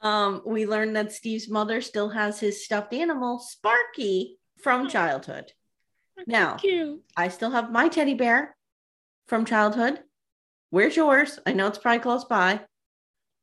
Um, we learned that Steve's mother still has his stuffed animal, Sparky, from childhood. Now, Cute. I still have my teddy bear from childhood. Where's yours? I know it's probably close by.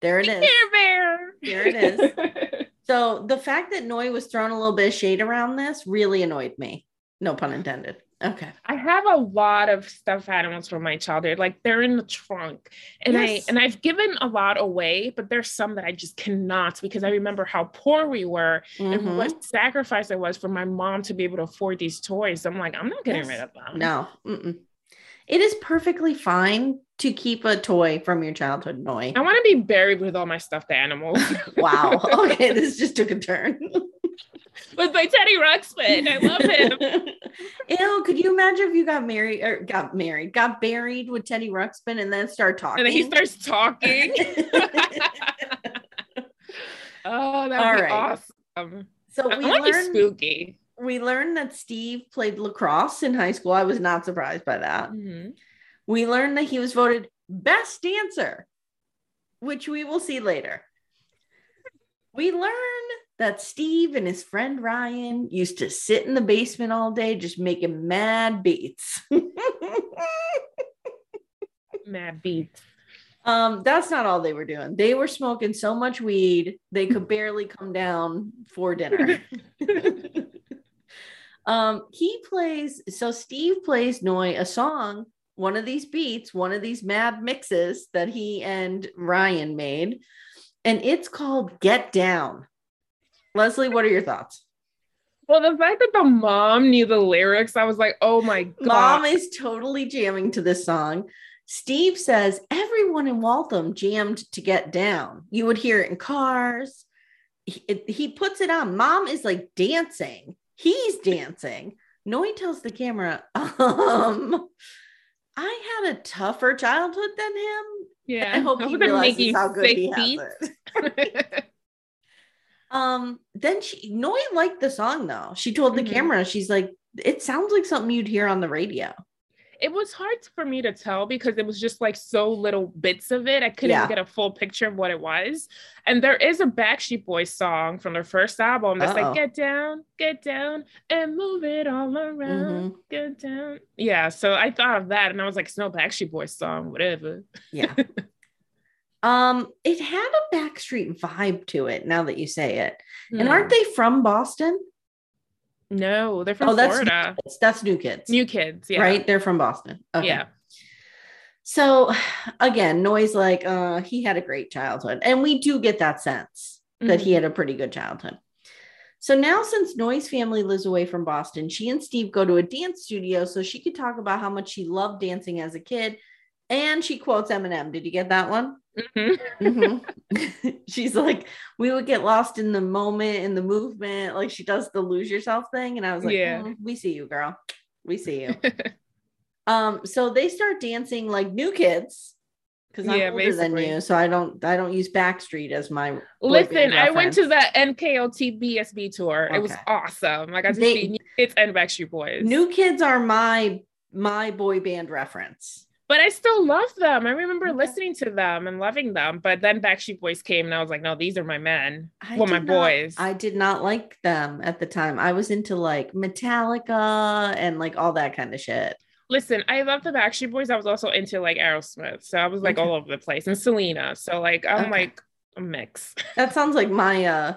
There it is. Care Bear. Here it is. So the fact that Noi was throwing a little bit of shade around this really annoyed me. No pun intended. Okay. I have a lot of stuffed animals from my childhood. Like they're in the trunk. And Yes. I and I've given a lot away, but there's some that I just cannot because I remember how poor we were Mhm. and what sacrifice it was for my mom to be able to afford these toys. I'm like, I'm not getting Yes. rid of them. No. Mm-mm. It is perfectly fine to keep a toy from your childhood, Noi. I want to be buried with all my stuffed animals. Wow. Okay, this just took a turn. with my Teddy Ruxpin. I love him. Ew, could you imagine if you got married or got married, got buried with Teddy Ruxpin and then start talking? And then he starts talking. oh, that All would be right. awesome. so I we want to be learned spooky. We learned that Steve played lacrosse in high school. I was not surprised by that. Mhm. We learned that he was voted best dancer, which we will see later. We learned that Steve and his friend Ryan used to sit in the basement all day just making mad beats. Mad beats. um, that's not all they were doing. They were smoking so much weed they could barely come down for dinner. um, he plays so Steve plays Noi a song, one of these beats, one of these mad mixes that he and Ryan made, and it's called Get Down. Leslie, what are your thoughts? Well, the fact that the mom knew the lyrics, I was like, oh my god. Mom is totally jamming to this song. Steve says everyone in Waltham jammed to get down. You would hear it in cars. He, it- he puts it on. Mom is like dancing. He's dancing. Noi tells the camera, um, I had a tougher childhood than him. yeah. I hope he realizes making how good he has beats. it. Um, then she Noi liked the song though. She told the Mhm. camera, she's like, it sounds like something you'd hear on the radio. It was hard for me to tell because it was just like so little bits of it. I couldn't Yeah. get a full picture of what it was. And there is a Backstreet Boys song from their first album that's Uh-oh. like get down, get down, and move it all around. Mhm. Get down. Yeah. So I thought of that and I was like, it's no Backstreet Boys song, whatever. Yeah. um, it had a backstreet vibe to it now that you say it. And aren't they from Boston? No, they're from Oh, that's Florida. It's- That's new kids. New kids. Yeah. Right? They're from Boston. Okay. Yeah. So again, Noi's like uh he had a great childhood. And we do get that sense that Mm-hmm. he had a pretty good childhood. So now since Noi's family lives away from Boston, she and Steve go to a dance studio so she could talk about how much she loved dancing as a kid. And she quotes Eminem. Did you get that one? Mhm. Mhm. She's like, we would get lost in the moment, in the movement. Like she does the lose yourself thing. And I was like, Yeah. "Mm, we see you, girl. We see you. um, so they start dancing like new kids because I'm Yeah, older than you. So I don't I don't use Backstreet as my Listen, I went to the NKOT BSB tour. It was Okay. awesome. I got to They- see New Kids and Backstreet Boys. new kids are my my boy band reference. But I still love them. I remember Okay. listening to them and loving them. But then Backstreet Boys came, and I was like, no, these are my men. I well, my not- boys. I did not like them at the time. I was into like Metallica and like all that kind of shit. Listen, I love the Backstreet Boys. I was also into like Aerosmith, so I was like Okay. all over the place, and Selena. So like I'm Okay. like a mix. That sounds like my uh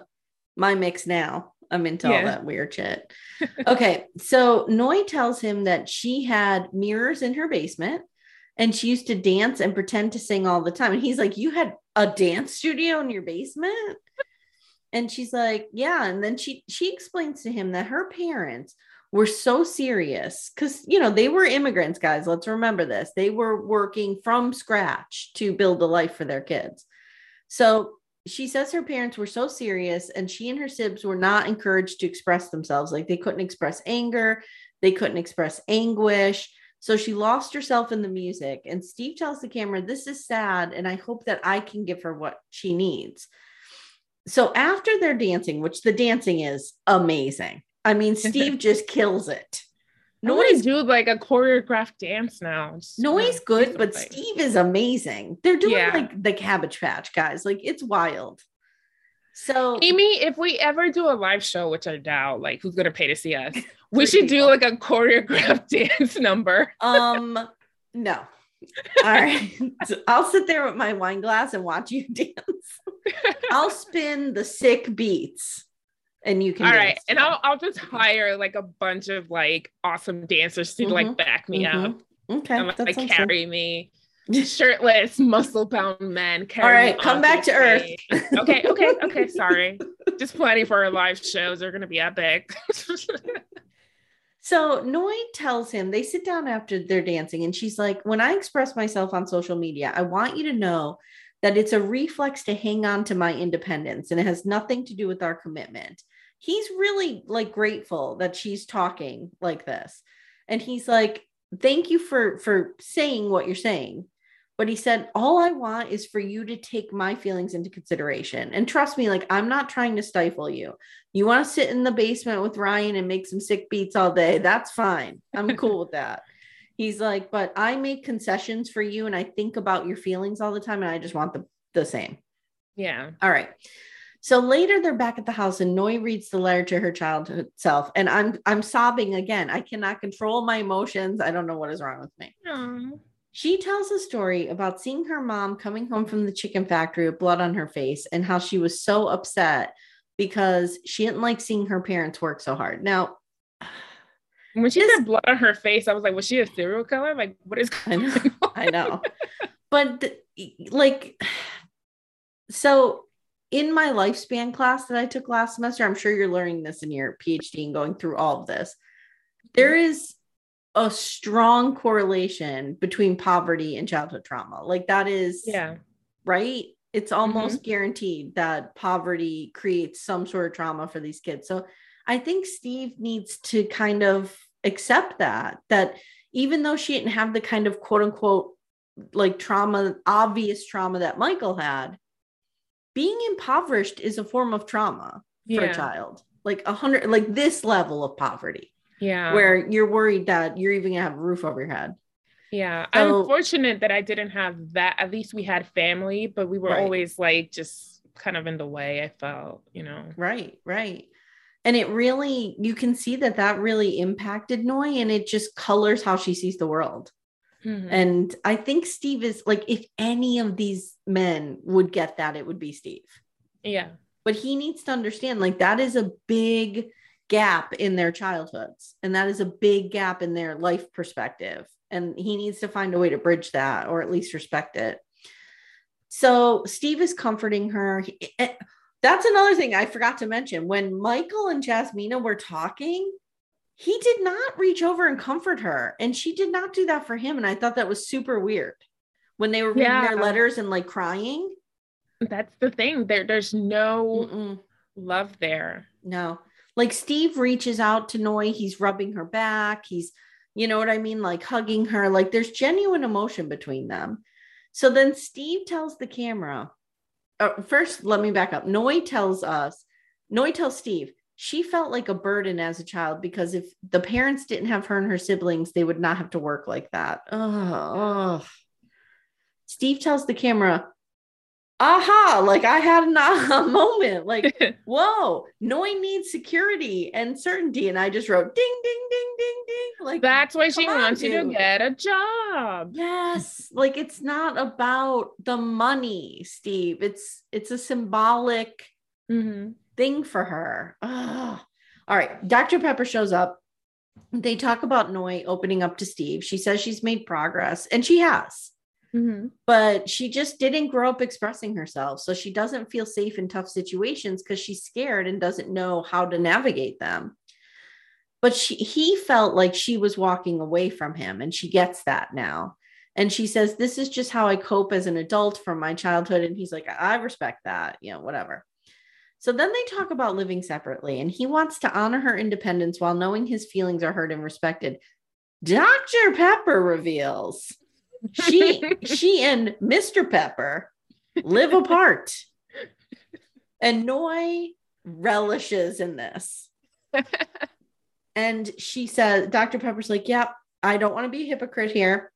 my mix now. I'm into all that weird shit. Okay, so Noi tells him that she had mirrors in her basement and she used to dance and pretend to sing all the time. And he's like, You had a dance studio in your basement? And she's like, Yeah. And then she she explains to him that her parents were so serious because you know they were immigrants, guys. Let's remember this. They were working from scratch to build a life for their kids. So she says her parents were so serious and she and her sibs were not encouraged to express themselves. Like they couldn't express anger, they couldn't express anguish. So she lost herself in the music. And Steve tells the camera, This is sad. And I hope that I can give her what she needs. So after they're dancing, which the dancing is amazing. I mean, Steve just kills it. Noise Noise, do like a choreographed dance now. Just, Noi's good, but. Steve is amazing. They're doing Yeah. like the cabbage patch, guys. Like it's wild. So Amy, if we ever do a live show, which I doubt, like who's gonna pay to see us? We should do like a choreographed dance number. um no All right. So I'll sit there with my wine glass and watch you dance. I'll spin the sick beats and you can All right. and I'll I'll just hire like a bunch of like awesome dancers to like back me Mhm. up. Okay. and like sounds carry me. Shirtless, muscle bound men. All right, come back to Earth. okay, okay, okay. Sorry. Just planning for our live shows. They're gonna be epic. So Noi tells him they sit down after they're dancing, and she's like, When I express myself on social media, I want you to know that it's a reflex to hang on to my independence and it has nothing to do with our commitment. He's really like grateful that she's talking like this. And he's like, Thank you for for saying what you're saying. But he said, All I want is for you to take my feelings into consideration. And trust me, like, I'm not trying to stifle you. You want to sit in the basement with Ryan and make some sick beats all day? That's fine. I'm cool with that. He's like, But I make concessions for you and I think about your feelings all the time. And I just want the, the same. yeah. All right. So later they're back at the house and Noi reads the letter to her childhood self. And I'm I'm sobbing again. I cannot control my emotions. I don't know what is wrong with me. Aw. She tells a story about seeing her mom coming home from the chicken factory with blood on her face and how she was so upset because she didn't like seeing her parents work so hard. Now, When she This- had blood on her face, I was like, was she a serial killer? Like, what is I know, going on? I know. But like so in my lifespan class that I took last semester, I'm sure you're learning this in your PhD and going through all of this. There is a strong correlation between poverty and childhood trauma. Like that is Yeah. right? It's mm-hmm. almost guaranteed that poverty creates some sort of trauma for these kids. So I think Steve needs to kind of accept that, that even though she didn't have the kind of quote unquote like trauma, obvious trauma that Michael had, being impoverished is a form of trauma for a child. Like a hundred, like this level of poverty, Yeah. where you're worried that you're even gonna have a roof over your head. Yeah, So- I'm fortunate that I didn't have that. At least we had family, but we were Right. always like just kind of in the way. I felt, you know. Right, right. And it really, you can see that that really impacted Noi and it just colors how she sees the world. Mhm. And I think Steve is like, if any of these men would get that, it would be Steve. yeah, But he needs to understand like that is a big gap in their childhoods and that is a big gap in their life perspective. And he needs to find a way to bridge that or at least respect it. So Steve is comforting her. He- eh, That's another thing I forgot to mention. When Michael and Jasmina were talking, he did not reach over and comfort her. And she did not do that for him. And I thought that was super weird when they were reading their letters and like crying. that's the thing. There, there's no Mm-mm. love there. No. Like Steve reaches out to Noi, he's rubbing her back, he's you know what I mean, like hugging her, like there's genuine emotion between them. So then Steve tells the camera. Uh, first, let me back up. Noi tells us, Noi tells Steve, she felt like a burden as a child because if the parents didn't have her and her siblings, they would not have to work like that. Ugh, ugh. Steve tells the camera, aha, like I had an aha moment. Like whoa, Noi needs security and certainty. And I just wrote ding, ding, ding, ding, ding. Like That's why she wants you to get a job. yes, like it's not about the money, Steve. It's it's a symbolic Mhm. thing for her. Ugh. All right, Dr. Pepper shows up. They talk about Noi opening up to Steve. She says she's made progress, and she has Mhm. but she just didn't grow up expressing herself. So she doesn't feel safe in tough situations because she's scared and doesn't know how to navigate them. But she, he felt like she was walking away from him, and she gets that now. And she says, This is just how I cope as an adult from my childhood. And he's like, I respect that, you know, whatever. So then they talk about living separately, and he wants to honor her independence while knowing his feelings are heard and respected. Dr. Pepper reveals she she and Mr. Pepper live apart. And Noi relishes in this. And she says, Dr. Pepper's like, Yep, I don't want to be a hypocrite here.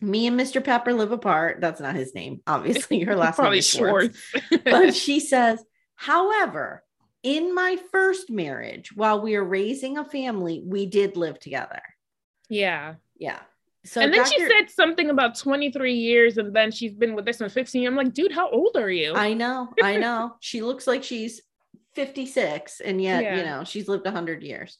Me and Mr. Pepper live apart. That's not his name. Obviously, her last name is Schwartz. Schwartz. But she says, however, in my first marriage, while we were raising a family, we did live together. yeah. Yeah. So and then she said something about 23 years and then she's been with this one 15. I'm like, dude, how old are you? I know, I know. she looks like she's 56, and yet, you know, she's lived 100 years.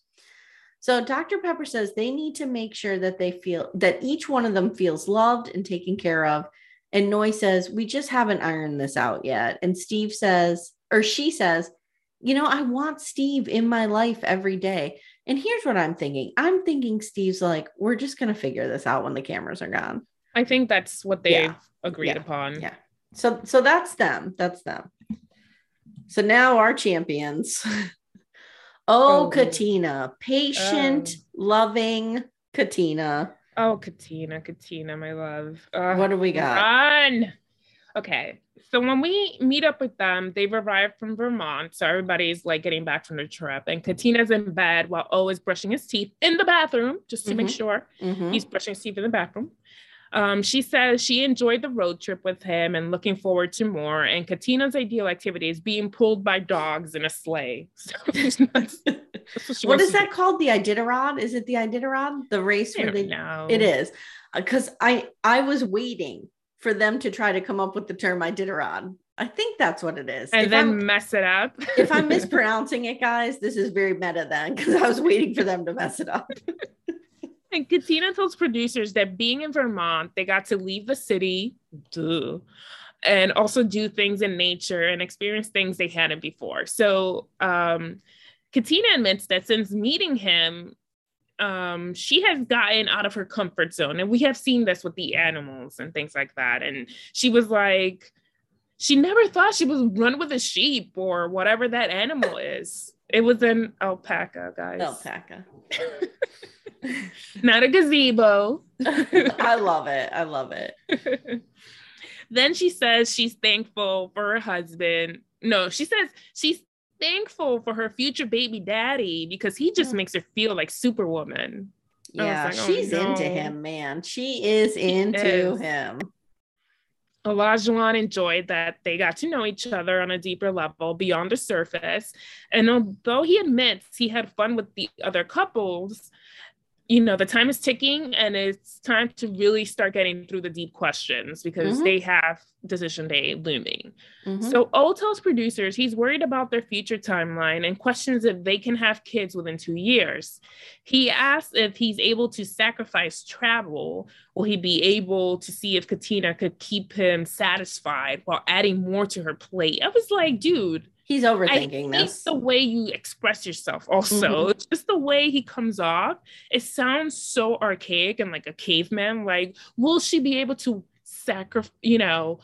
So Dr. Pepper says they need to make sure that they feel that each one of them feels loved and taken care of. And Noi says, We just haven't ironed this out yet. And Steve says, or she says, You know, I want Steve in my life every day. And here's what I'm thinking I'm thinking Steve's like, We're just going to figure this out when the cameras are gone. I think that's what they've Yeah. agreed Yeah. upon. Yeah. So so that's them. That's them. So now our champions. oh, Oh. Katina, patient, um, loving Katina. Oh, Katina, Katina, my love. Ugh, What do we got? Run. Okay. So when we meet up with them, they've arrived from Vermont. So everybody's like getting back from the trip. And Katina's in bed while O is brushing his teeth in the bathroom, just to make Mhm. sure Mhm. he's brushing his teeth in the bathroom. Um, she says she enjoyed the road trip with him and looking forward to more. And Katina's ideal activity is being pulled by dogs in a sleigh. So what wants that called? The Iditarod? Is it the Iditarod? The race do. Where they know. it is. Because I I was waiting for them to try to come up with the term Iditarod. I think that's what it is. And If then I'm- mess it up. if I'm mispronouncing it, guys, this is very meta then because I was waiting for them to mess it up. And Katina tells producers that being in Vermont, they got to leave the city, duh, and also do things in nature and experience things they hadn't before. So um, Katina admits that since meeting him, um, she has gotten out of her comfort zone. And we have seen this with the animals and things like that. And she was like, she never thought she would run with a sheep or whatever that animal is. It was an alpaca, guys. Alpaca. Not a gazebo. I love it. I love it. then she says she's thankful for her husband. No, she says she's thankful for her future baby daddy because he just Hmm. makes her feel like superwoman. Yeah, like, oh, she's into him, man. She is into is. him. Olajuwon enjoyed that they got to know each other on a deeper level beyond the surface. And although he admits he had fun with the other couples, you know, the time is ticking and it's time to really start getting through the deep questions because Mhm. they have decision day looming. Mhm. So O tells producers he's worried about their future timeline and questions if they can have kids within two years. He asks if he's able to sacrifice travel. Will he be able to see if Katina could keep him satisfied while adding more to her plate? I was like, dude, He's I overthinking hate this. the way you express yourself. Also, Mhm. just the way he comes off. It sounds so archaic and like a caveman. Like, will she be able to sacrifice? You know,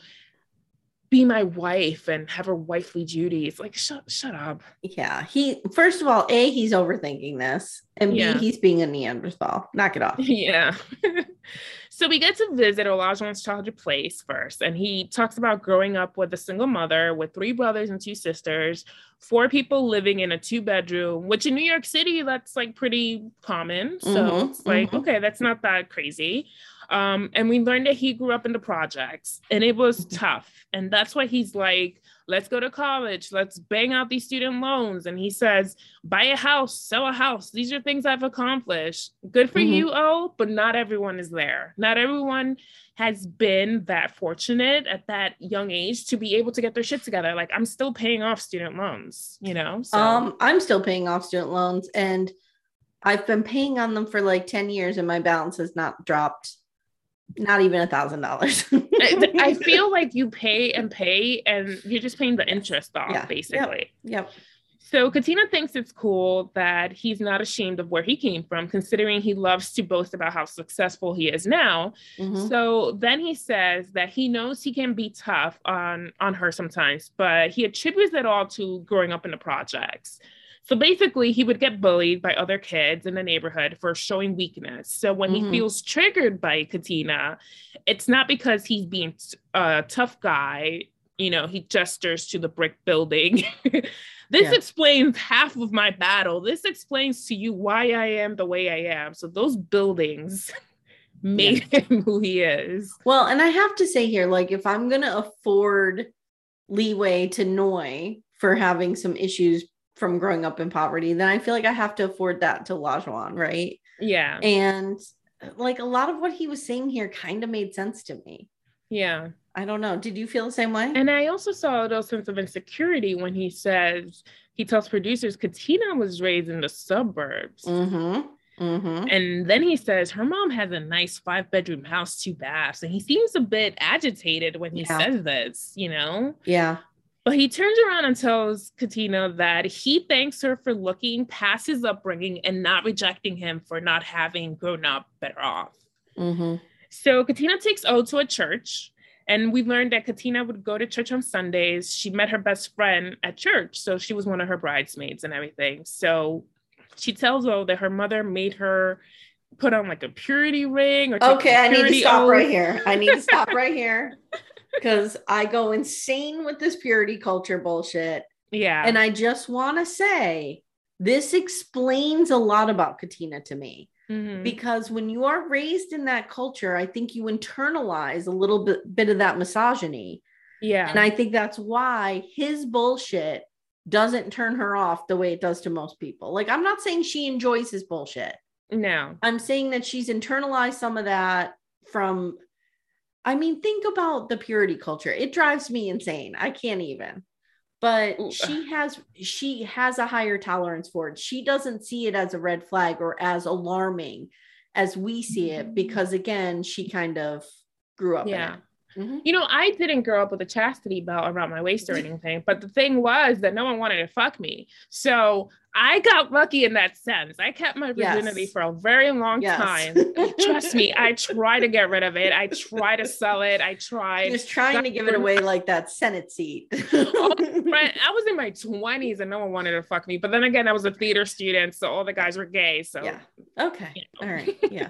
be my wife and have her wifely duties? Like, shut, shut up. Yeah, he first of all, A, he's overthinking this, and Yeah. B, he's being a Neanderthal. Knock it off. Yeah. so we get to visit Olajuwon's childhood place first, and he talks about growing up with a single mother with three brothers and two sisters, four people living in a two bedroom, which in New York City, that's like pretty common. So Mhm, it's like, mhm. okay, that's not that crazy. Um, and we learned that he grew up in the projects and it was Mm-hmm. tough. And that's why he's like, let's go to college, let's bang out these student loans. And he says, buy a house, sell a house. These are things I've accomplished. Good for Mhm. you, oh, but not everyone is there. Not everyone has been that fortunate at that young age to be able to get their shit together. Like I'm still paying off student loans, you know? So Um, I'm still paying off student loans, and I've been paying on them for like 10 years, and my balance has not dropped, not even a thousand dollars. I, feel like you pay and pay and you're just paying the interest off, Yeah. Basically. Yep. So Katina thinks it's cool that he's not ashamed of where he came from, considering he loves to boast about how successful he is now. Mhm. So then he says that he knows he can be tough on on her sometimes, but he attributes it all to growing up in the projects. So basically, he would get bullied by other kids in the neighborhood for showing weakness. So when Mhm. he feels triggered by Katina, it's not because he's being a tough guy. You know, he gestures to the brick building. this Yeah. explains half of my battle. This explains to you why I am the way I am. So those buildings made him who he is. Well, and I have to say here, like, if I'm going to afford leeway to Noi for having some issues from growing up in poverty, then I feel like I have to afford that to Lajuan, right? Yeah. And like a lot of what he was saying here kind of made sense to me. Yeah. I don't know. Did you feel the same way? And I also saw a little sense of insecurity when he says, he tells producers, Katina was raised in the suburbs. Mm-hmm. Mm-hmm. And then he says, her mom has a nice five bedroom house, two baths. And he seems a bit agitated when he Yeah. says this, you know? Yeah. But he turns around and tells Katina that he thanks her for looking past his upbringing and not rejecting him for not having grown up better off. Mm-hmm. So Katina takes O to a church, and we learned that Katina would go to church on Sundays. She met her best friend at church, so she was one of her bridesmaids and everything. So she tells O that her mother made her put on like a purity ring or Okay, i need to stop oath. right here. I need to stop right here because I go insane with this purity culture bullshit. Yeah, And I just want to say this explains a lot about Katina to me. Mhm. because when you are raised in that culture i think you internalize a little bit, bit of that misogyny yeah, and i think that's why his bullshit doesn't turn her off the way it does to most people like i'm not saying she enjoys his bullshit no, i'm saying that she's internalized some of that from i mean think about the purity culture it drives me insane i can't even but Ooh. she has she has a higher tolerance for it she doesn't see it as a red flag or as alarming as we see it because again she kind of grew up Yeah. in it Mhm. You know, I didn't grow up with a chastity belt around my waist or anything, but the thing was that no one wanted to fuck me. So I got lucky in that sense. I kept my virginity Yes. for a very long Yes. time. Trust me, I try to get rid of it. I try to sell it. I tried. just trying to give it away like that senate seat oh, Right, I was in my 20s and no one wanted to fuck me. But then again, I was a theater student, so all the guys were gay. So yeah okay you know. all right yeah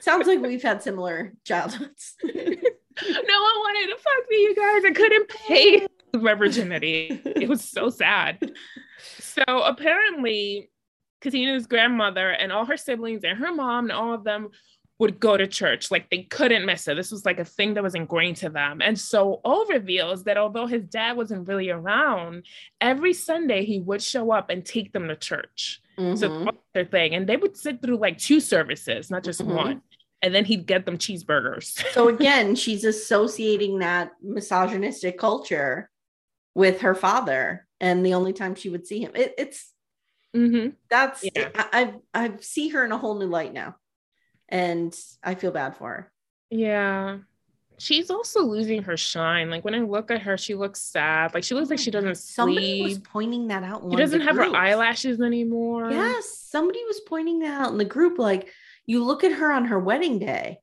sounds like we've had similar childhoods no one wanted to fuck me, you guys. I couldn't pay my virginity. It was so sad. So apparently, Katina's grandmother and all her siblings and her mom and all of them would go to church. Like they couldn't miss it. This was like a thing that was ingrained to them. And so O reveals that although his dad wasn't really around, every Sunday he would show up and take them to church. So Mhm. that was their thing. And they would sit through like two services, not just Mhm. one. And then he'd get them cheeseburgers. so again she's associating that misogynistic culture with her father and the only time she would see him it, it's Mhm. that's Yeah. I, I i see her in a whole new light now and i feel bad for her Yeah. She's also losing her shine. Like when I look at her, she looks sad. Like she looks like she doesn't somebody was pointing that out She one of the doesn't have her eyelashes anymore. yes somebody was pointing that out in the group like you look at her on her wedding day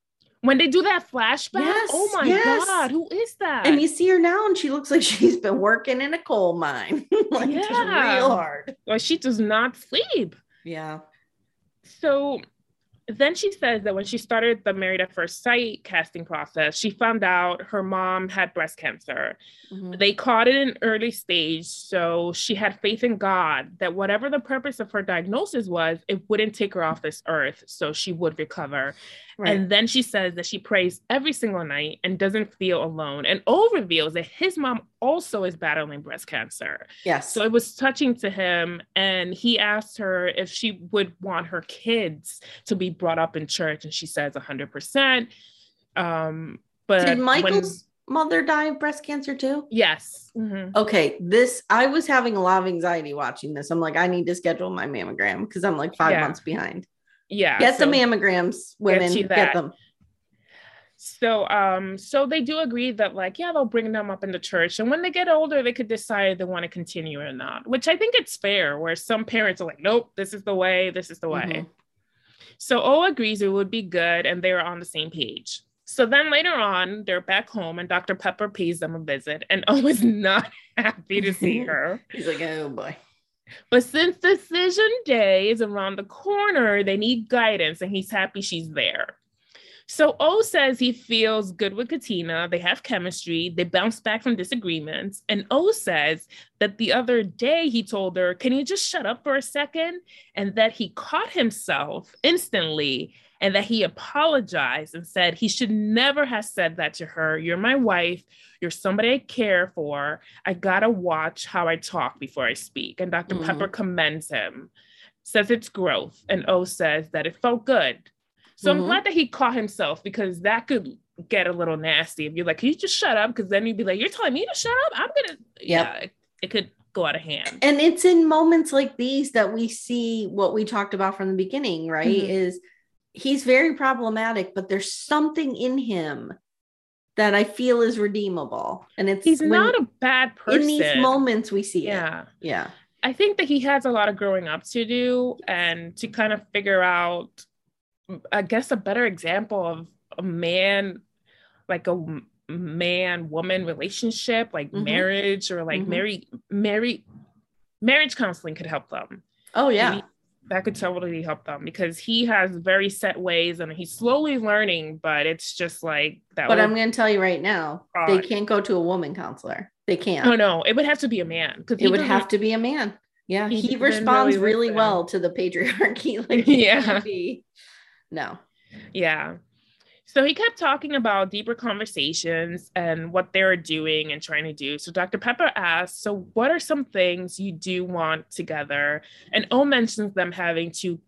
When they do that flashback, Yes, oh my yes. god, who is that? and you see her now and she looks like she's been working in a coal mine like Yeah. real hard well, she does not sleep. yeah So then she says that when she started the Married at First Sight casting process, she found out her mom had breast cancer. Mhm. They caught it in early stage, so she had faith in God that whatever the purpose of her diagnosis was, it wouldn't take her off this earth, so she would recover. right And then she says that she prays every single night and doesn't feel alone. And O reveals that his mom also is battling breast cancer. yes So it was touching to him. And he asked her if she would want her kids to be brought up in church. And she says 100%. Um, but did when- michael's mother die of breast cancer too yes. Mhm. okay this i was having a lot of anxiety watching this i'm like i need to schedule my mammogram because i'm like five Yeah. months behind Yeah. get so- the mammograms women you get them So um so they do agree that like yeah they'll bring them up in the church and when they get older they could decide they want to continue or not which I think it's fair where some parents are like nope this is the way this is the way. Mhm. So O agrees it would be good and they're on the same page. So then later on they're back home and Dr. Pepper pays them a visit and O is not happy to see her. he's like oh boy But since decision day is around the corner, they need guidance, and he's happy she's there. So O says he feels good with Katina. They have chemistry. They bounce back from disagreements. And O says that the other day he told her, Can you just shut up for a second? And that he caught himself instantly and that he apologized and said he should never have said that to her. You're my wife. You're somebody I care for. I gotta watch how I talk before I speak. And doctor Mhm. Pepper commends him, says it's growth. And O says that it felt good. So I'm Mhm. glad that he caught himself because that could get a little nasty if you're like, can you just shut up? Because then you'd be like, you're telling me to shut up? I'm gonna yeah, it, it could go out of hand. and it's in moments like these that we see what we talked about from the beginning right Mhm. is he's very problematic but there's something in him that i feel is redeemable and it's He's not a bad person. in these moments we see it Yeah. yeah I think that he has a lot of growing up to do and to kind of figure out, I guess, a better example of a man, like a man woman relationship, like Mhm. marriage or like Mhm. marry, marry, marriage counseling could help them. oh yeah Maybe that could totally help them because he has very set ways and he's slowly learning, but it's just like that. but i'm going to tell you right now they can't go to a woman counselor they can't oh no, it would have to be a man because it would have to be a man yeah he he, responds really really well to the patriarchy like he Yeah. No Yeah. So he kept talking about deeper conversations and what they're doing and trying to do. So Dr. Pepper asked, So, what are some things you do want together? And O mentions them having two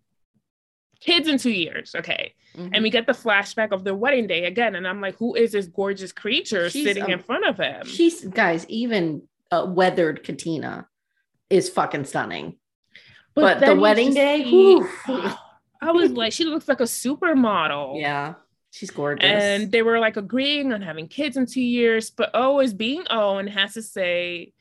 kids in two years. Okay. Mhm. And we get the flashback of their wedding day again. And I'm like, Who is this gorgeous creature She's, sitting um, in front of him? She's guys, even uh, weathered Katina is fucking stunning. but the wedding day, see-. I was like, She looks like a supermodel. Yeah, she's gorgeous. and they were like agreeing on having kids in two years but o is being o and has to say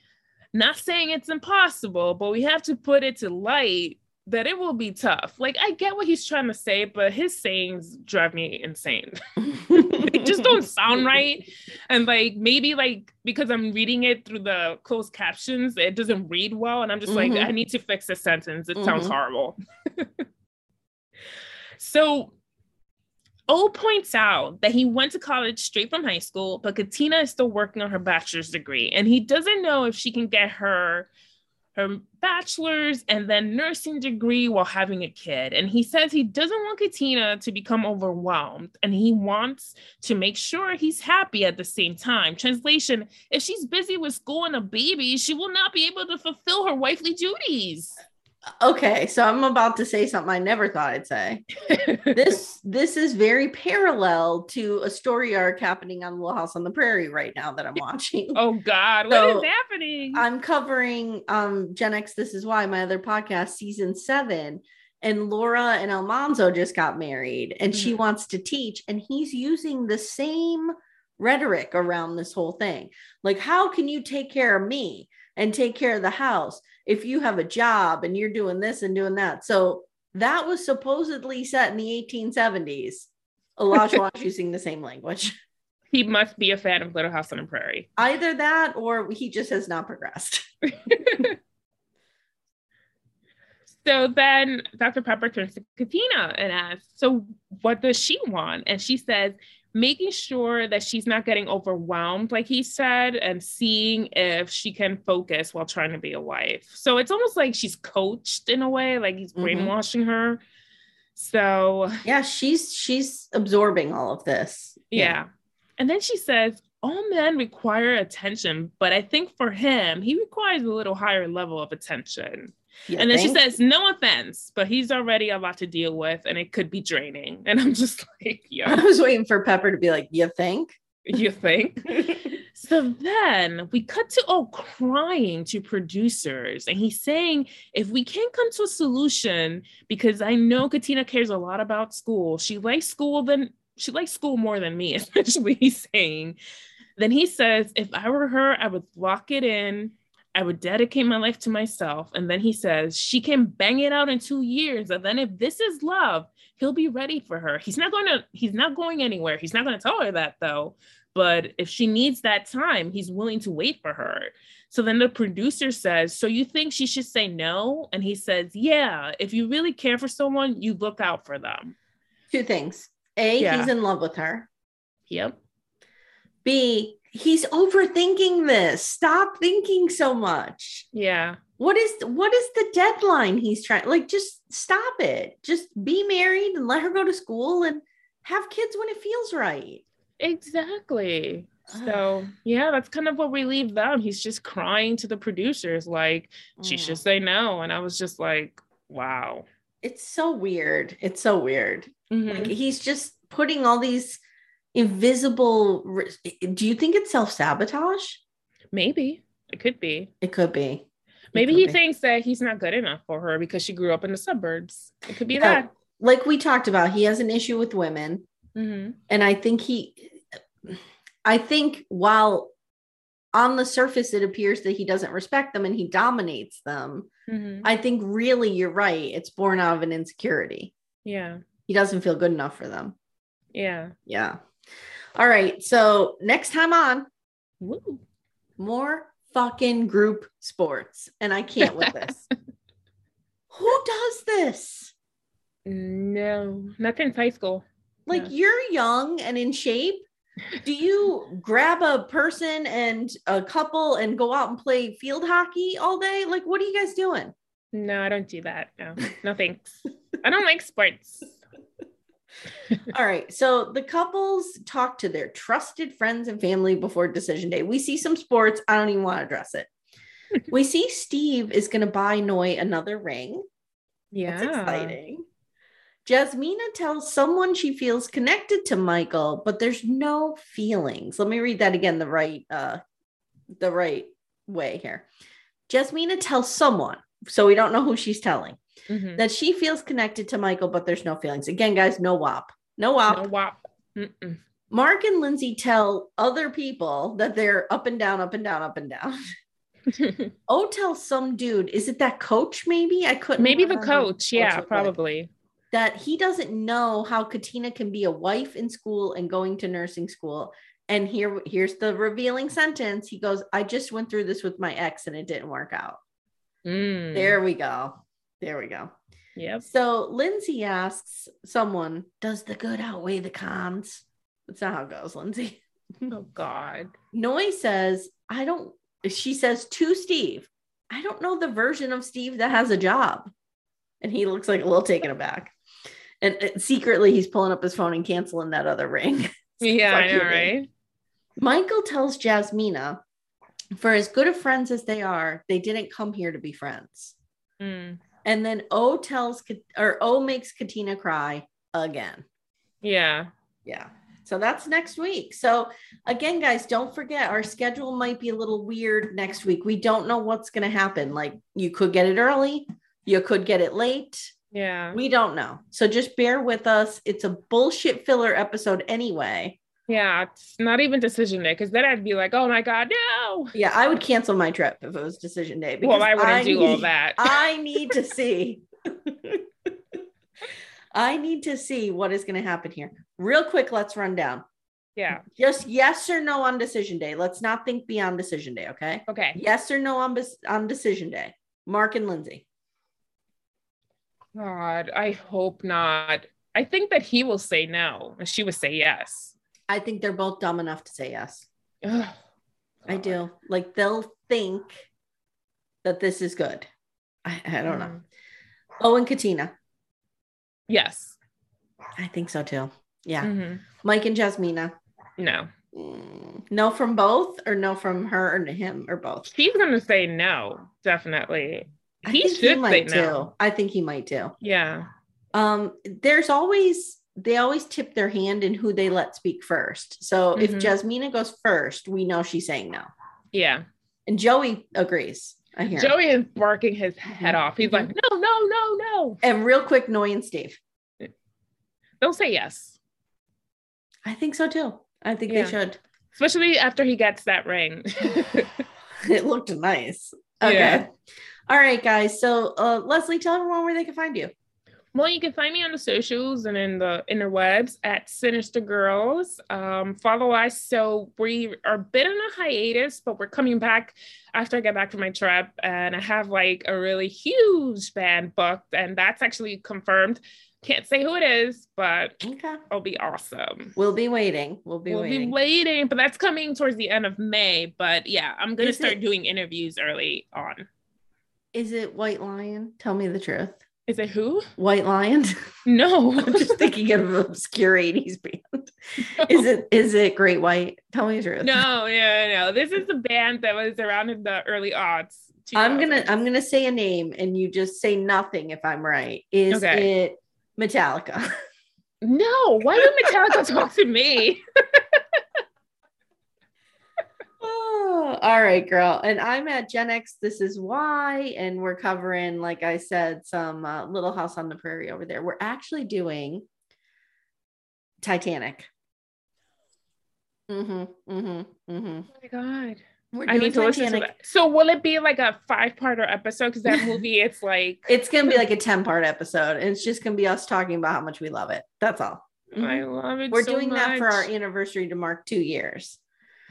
not saying it's impossible but we have to put it to light that it will be tough like i get what he's trying to say but his sayings drive me insane they just don't sound right and like maybe like because i'm reading it through the closed captions it doesn't read well and i'm just like Mhm. i need to fix this sentence it sounds Mhm. horrible so O points out that he went to college straight from high school, but Katina is still working on her bachelor's degree, and he doesn't know if she can get her her bachelor's and then nursing degree while having a kid. And he says he doesn't want Katina to become overwhelmed, and he wants to make sure he's happy at the same time. Translation: If she's busy with school and a baby, she will not be able to fulfill her wifely duties. Okay, so I'm about to say something I never thought I'd say. This this is very parallel to a story arc happening on Little House on the Prairie right now that I'm watching. oh God, what So, is happening? I'm covering um Gen X This Is Why, my other podcast, season seven. And Laura and Almanzo just got married and she Mhm. wants to teach, and he's using the same rhetoric around this whole thing. Like, how can you take care of me and take care of the house if you have a job and you're doing this and doing that? So that was supposedly set in the 1870s. Elijah is using the same language. he must be a fan of Little House on the Prairie. Either that or he just has not progressed. So then Dr. Pepper turns to Katina and asks, So what does she want? And she says, making sure that she's not getting overwhelmed, like he said, and seeing if she can focus while trying to be a wife. So it's almost like she's coached in a way, like he's Mhm. brainwashing her. So Yeah, she's she's absorbing all of this. yeah. And then she says, all men require attention, but I think for him, he requires a little higher level of attention. You and then think? she says, no offense, but he's already a lot to deal with and it could be draining. And I'm just like, yeah. I was waiting for Pepper to be like, you think? you think? so then we cut to oh crying to producers. And he's saying, if we can't come to a solution, because I know Katina cares a lot about school, she likes school than she likes school more than me, essentially, he's saying. Then he says, if I were her, I would lock it in. I would dedicate my life to myself. And then he says, she can bang it out in two years. And then if this is love, he'll be ready for her. He's not going to, he's not going anywhere. He's not going to tell her that though. But if she needs that time, he's willing to wait for her. So then the producer says, So you think she should say no? And he says, Yeah, if you really care for someone, you look out for them. Two things. A, Yeah. he's in love with her. Yep. B, he's overthinking this. Stop thinking so much. Yeah. What is what is the deadline he's trying? Like, just stop it. Just be married and let her go to school and have kids when it feels right. Exactly. So yeah, that's kind of what we leave them. He's just crying to the producers, like she Mm. should say no. And I was just like, wow. It's so weird. It's so weird. Mhm. Like he's just putting all these invisible. Do you think it's self sabotage? Maybe it could be. It could be. Maybe he be. thinks that he's not good enough for her because she grew up in the suburbs. It could be Yeah. that. Like we talked about, he has an issue with women. Mhm. and i think he i think while on the surface it appears that he doesn't respect them and he dominates them Mhm. i think really you're right it's born out of an insecurity Yeah. he doesn't feel good enough for them Yeah. yeah all right so next time on Woo. more fucking group sports and i can't with this who does this No, not since high school. like Yeah. you're young and in shape do you grab a person and a couple and go out and play field hockey all day like what are you guys doing No, I don't do that. No, no thanks. I don't like sports. All right so the couples talk to their trusted friends and family before decision day we see some sports i don't even want to address it we see steve is going to buy noi another ring Yeah. That's exciting. Jasmina tells someone she feels connected to Michael, but there's no feelings. Let me read that again the right uh the right way here. Jasmina tells someone, so we don't know who she's telling, Mhm. that she feels connected to Michael, but there's no feelings. Again, guys, no wop. No wop. No wop. Mm-mm. Mark and Lindsey tell other people that they're up and down, up and down, up and down. Oh, tell some dude, is it that coach maybe? I couldn't Maybe the coach. Yeah, looked like probably. that he doesn't know how Katina can be a wife in school and going to nursing school. And here, here's the revealing sentence. He goes, I just went through this with my ex and it didn't work out. Mm. There we go. There we go. Yep. So Lindsey asks someone, Does the good outweigh the cons? That's not how it goes, Lindsey. Oh God. Noi says, I don't, she says to Steve, I don't know the version of Steve that has a job. And he looks like a little taken aback. And uh, secretly, he's pulling up his phone and canceling that other ring. Yeah, I know, right? Michael tells Jasmina, for as good of friends as they are, they didn't come here to be friends. Mm. And then O tells, or O makes Katina cry again. Yeah. Yeah. So that's next week. So again, guys, don't forget our schedule might be a little weird next week. We don't know what's going to happen. Like you could get it early, you could get it late. Yeah. We don't know. So just bear with us. It's a bullshit filler episode anyway. Yeah. It's not even decision day because then I'd be like, oh my God, no. Yeah, I would cancel my trip if it was decision day. Well, I wouldn't do all need- that. I need to see. I need to see what is going to happen here. Real quick, let's run down. yeah. Just yes or no on decision day. Let's not think beyond decision day, okay? Okay. Yes or no on on decision day. Mark and Lindsey. God, I hope not. I think that he will say no and she would say yes. I think they're both dumb enough to say yes. Ugh. I do. Like they'll think that this is good. I, I don't know. Mm. Oh, and Katina. Yes. I think so too. Yeah. Mhm. Mike and Jasmina. No. Mm, No from both, or no from her or him, or both. He's gonna say no, definitely. I He should say might no. too. I think he might too. Yeah. Um, there's always they always tip their hand in who they let speak first. So if Mhm. Jasmina goes first, we know she's saying no. Yeah. And Joey agrees. I hear. him. Joey is barking his head Mhm. off. He's like, no, no, no, no. And real quick, Noi and Steve. Don't say yes. I think so too. I think Yeah. they should. Especially after he gets that ring. It looked nice. Okay. Yeah. All right, guys. So uh Leslie, tell everyone where they can find you. Well, you can find me on the socials and in the interwebs at Sinister Girlz. Um, follow us. So we are a bit on a hiatus, but we're coming back after I get back from my trip. And I have like a really huge band booked, and that's actually confirmed. Can't say who it is, but Okay. it'll be awesome. We'll be waiting. We'll be we'll waiting. be waiting, but that's coming towards the end of May. But yeah, I'm gonna Is start it- doing interviews early on. Is it White Lion? Tell me the truth. Is it who? White Lion. No. I'm just thinking of an obscure 80s band. Is it is it Great White? Tell me the truth. No, yeah, no. This is the band that was around in the early aughts. I'm gonna I'm gonna say a name and you just say nothing if I'm right. Is Okay. it Metallica? No, why would Metallica talk to me? Oh, all right, girl. And I'm at Gen X. This is why. And we're covering, like I said, some uh, Little House on the Prairie over there. We're actually doing Titanic. Mm-hmm. Mm-hmm. Mm-hmm. Oh my god. We're I need to listen to that. So will it be like a five-parter episode? Because that movie, it's like It's gonna be like a 10 part episode, and it's just gonna be us talking about how much we love it. That's all. I love it. We're so doing that for our anniversary to mark two years.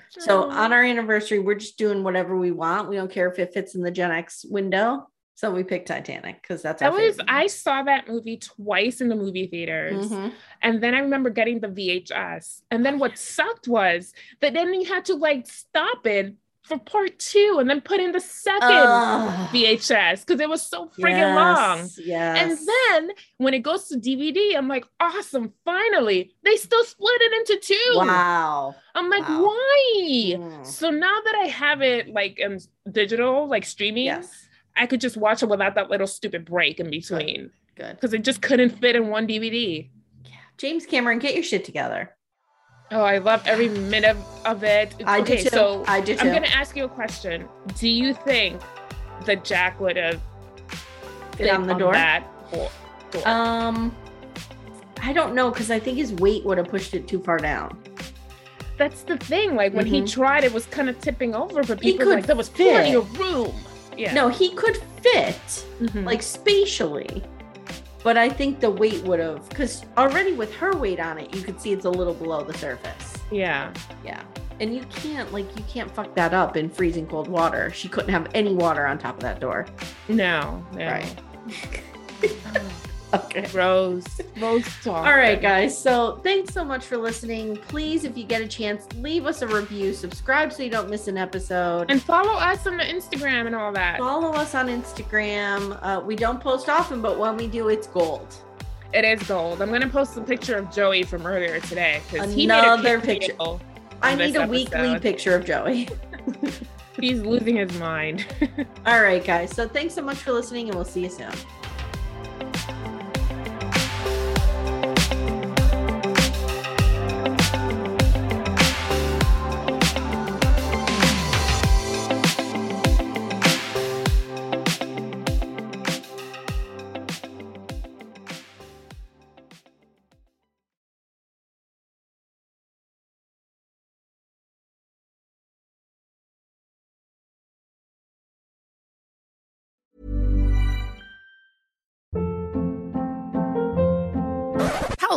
So on our anniversary, we're just doing whatever we want. We don't care if it fits in the Gen X window. So we picked Titanic because that's that our was favorite. I saw that movie twice in the movie theaters. Mhm. And then I remember getting the VHS. And then what sucked was that then you had to like stop it for part two and then put in the second Ugh. VHS because it was so friggin' long. Yes, Yes. And then when it goes to DVD, I'm like, awesome, finally. They still split it into two. wow. I'm like, Wow. why? Mm. So now that I have it like in digital, like streaming, Yes. I could just watch it without that little stupid break in between Good. because it just couldn't fit in one DVD. Yeah. James Cameron, get your shit together. Oh, I love every minute of it. I do okay, too. so I do I'm gonna ask you a question. Do you think that Jack would have Fit on the door. that door? door? Um, I don't know because I think his weight would have pushed it too far down. That's the thing. Like when he Mhm. tried, it was kind of tipping over, but He people like there was fit. plenty of room. Yeah. No, he could fit Mhm. like spatially, but I think the weight would have because already with her weight on it, you could see it's a little below the surface. yeah. Yeah. And you can't like you can't fuck that up in freezing cold water. She couldn't have any water on top of that door. No. no. Right. Okay. Rose. Rose talk. All right, guys. So thanks so much for listening. Please, if you get a chance, leave us a review, subscribe so you don't miss an episode. And follow us on the Instagram and all that. follow us on Instagram. Uh, we don't post often, but when we do, it's gold. It is gold. I'm gonna post a picture of Joey from earlier today because he made a Another picture. I need a weekly picture of Joey. He's losing his mind. All right, guys. So thanks so much for listening, and we'll see you soon.